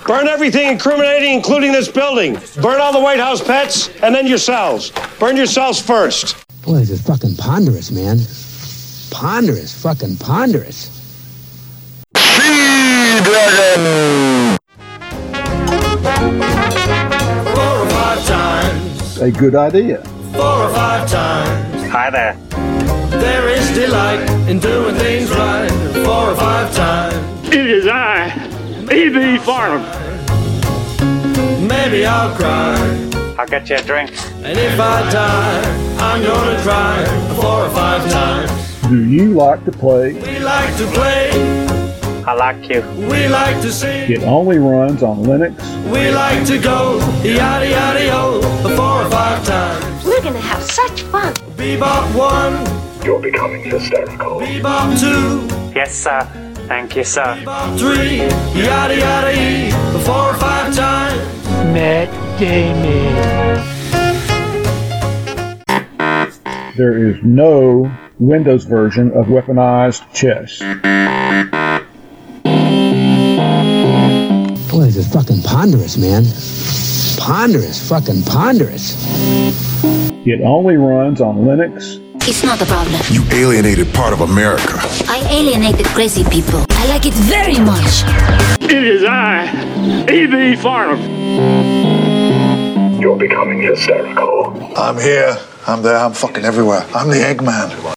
Burn everything incriminating, including this building. Burn all the White House pets, and then yourselves. Burn yourselves first. Boy, this is fucking ponderous, man. Ponderous, fucking ponderous. Four or five times, A good idea. four or five times. Hi there. There is delight in doing things right. Four or five times. It is I, E.B. Farnham. Maybe I'll cry. I'll get you a drink. And if I die, I'm gonna cry four or five times. Do you like to play? We like to play, I like you. we like to sing, It only runs on Linux. we like to go yada yada yo four or five times. We're gonna have such fun. Bebop one, You're becoming hysterical. bebop two, Yes, sir. Thank you, sir. bebop three, yada yada e four or five times. Met gaming. There is no Windows version of weaponized chess. Is fucking ponderous, man. Ponderous, fucking ponderous. It only runs on Linux. It's not a problem. You alienated part of America. I alienated crazy people. I like it very much. It is I, E.B. Farnham. You're becoming hysterical. I'm here. I'm there. I'm fucking everywhere. I'm the Eggman.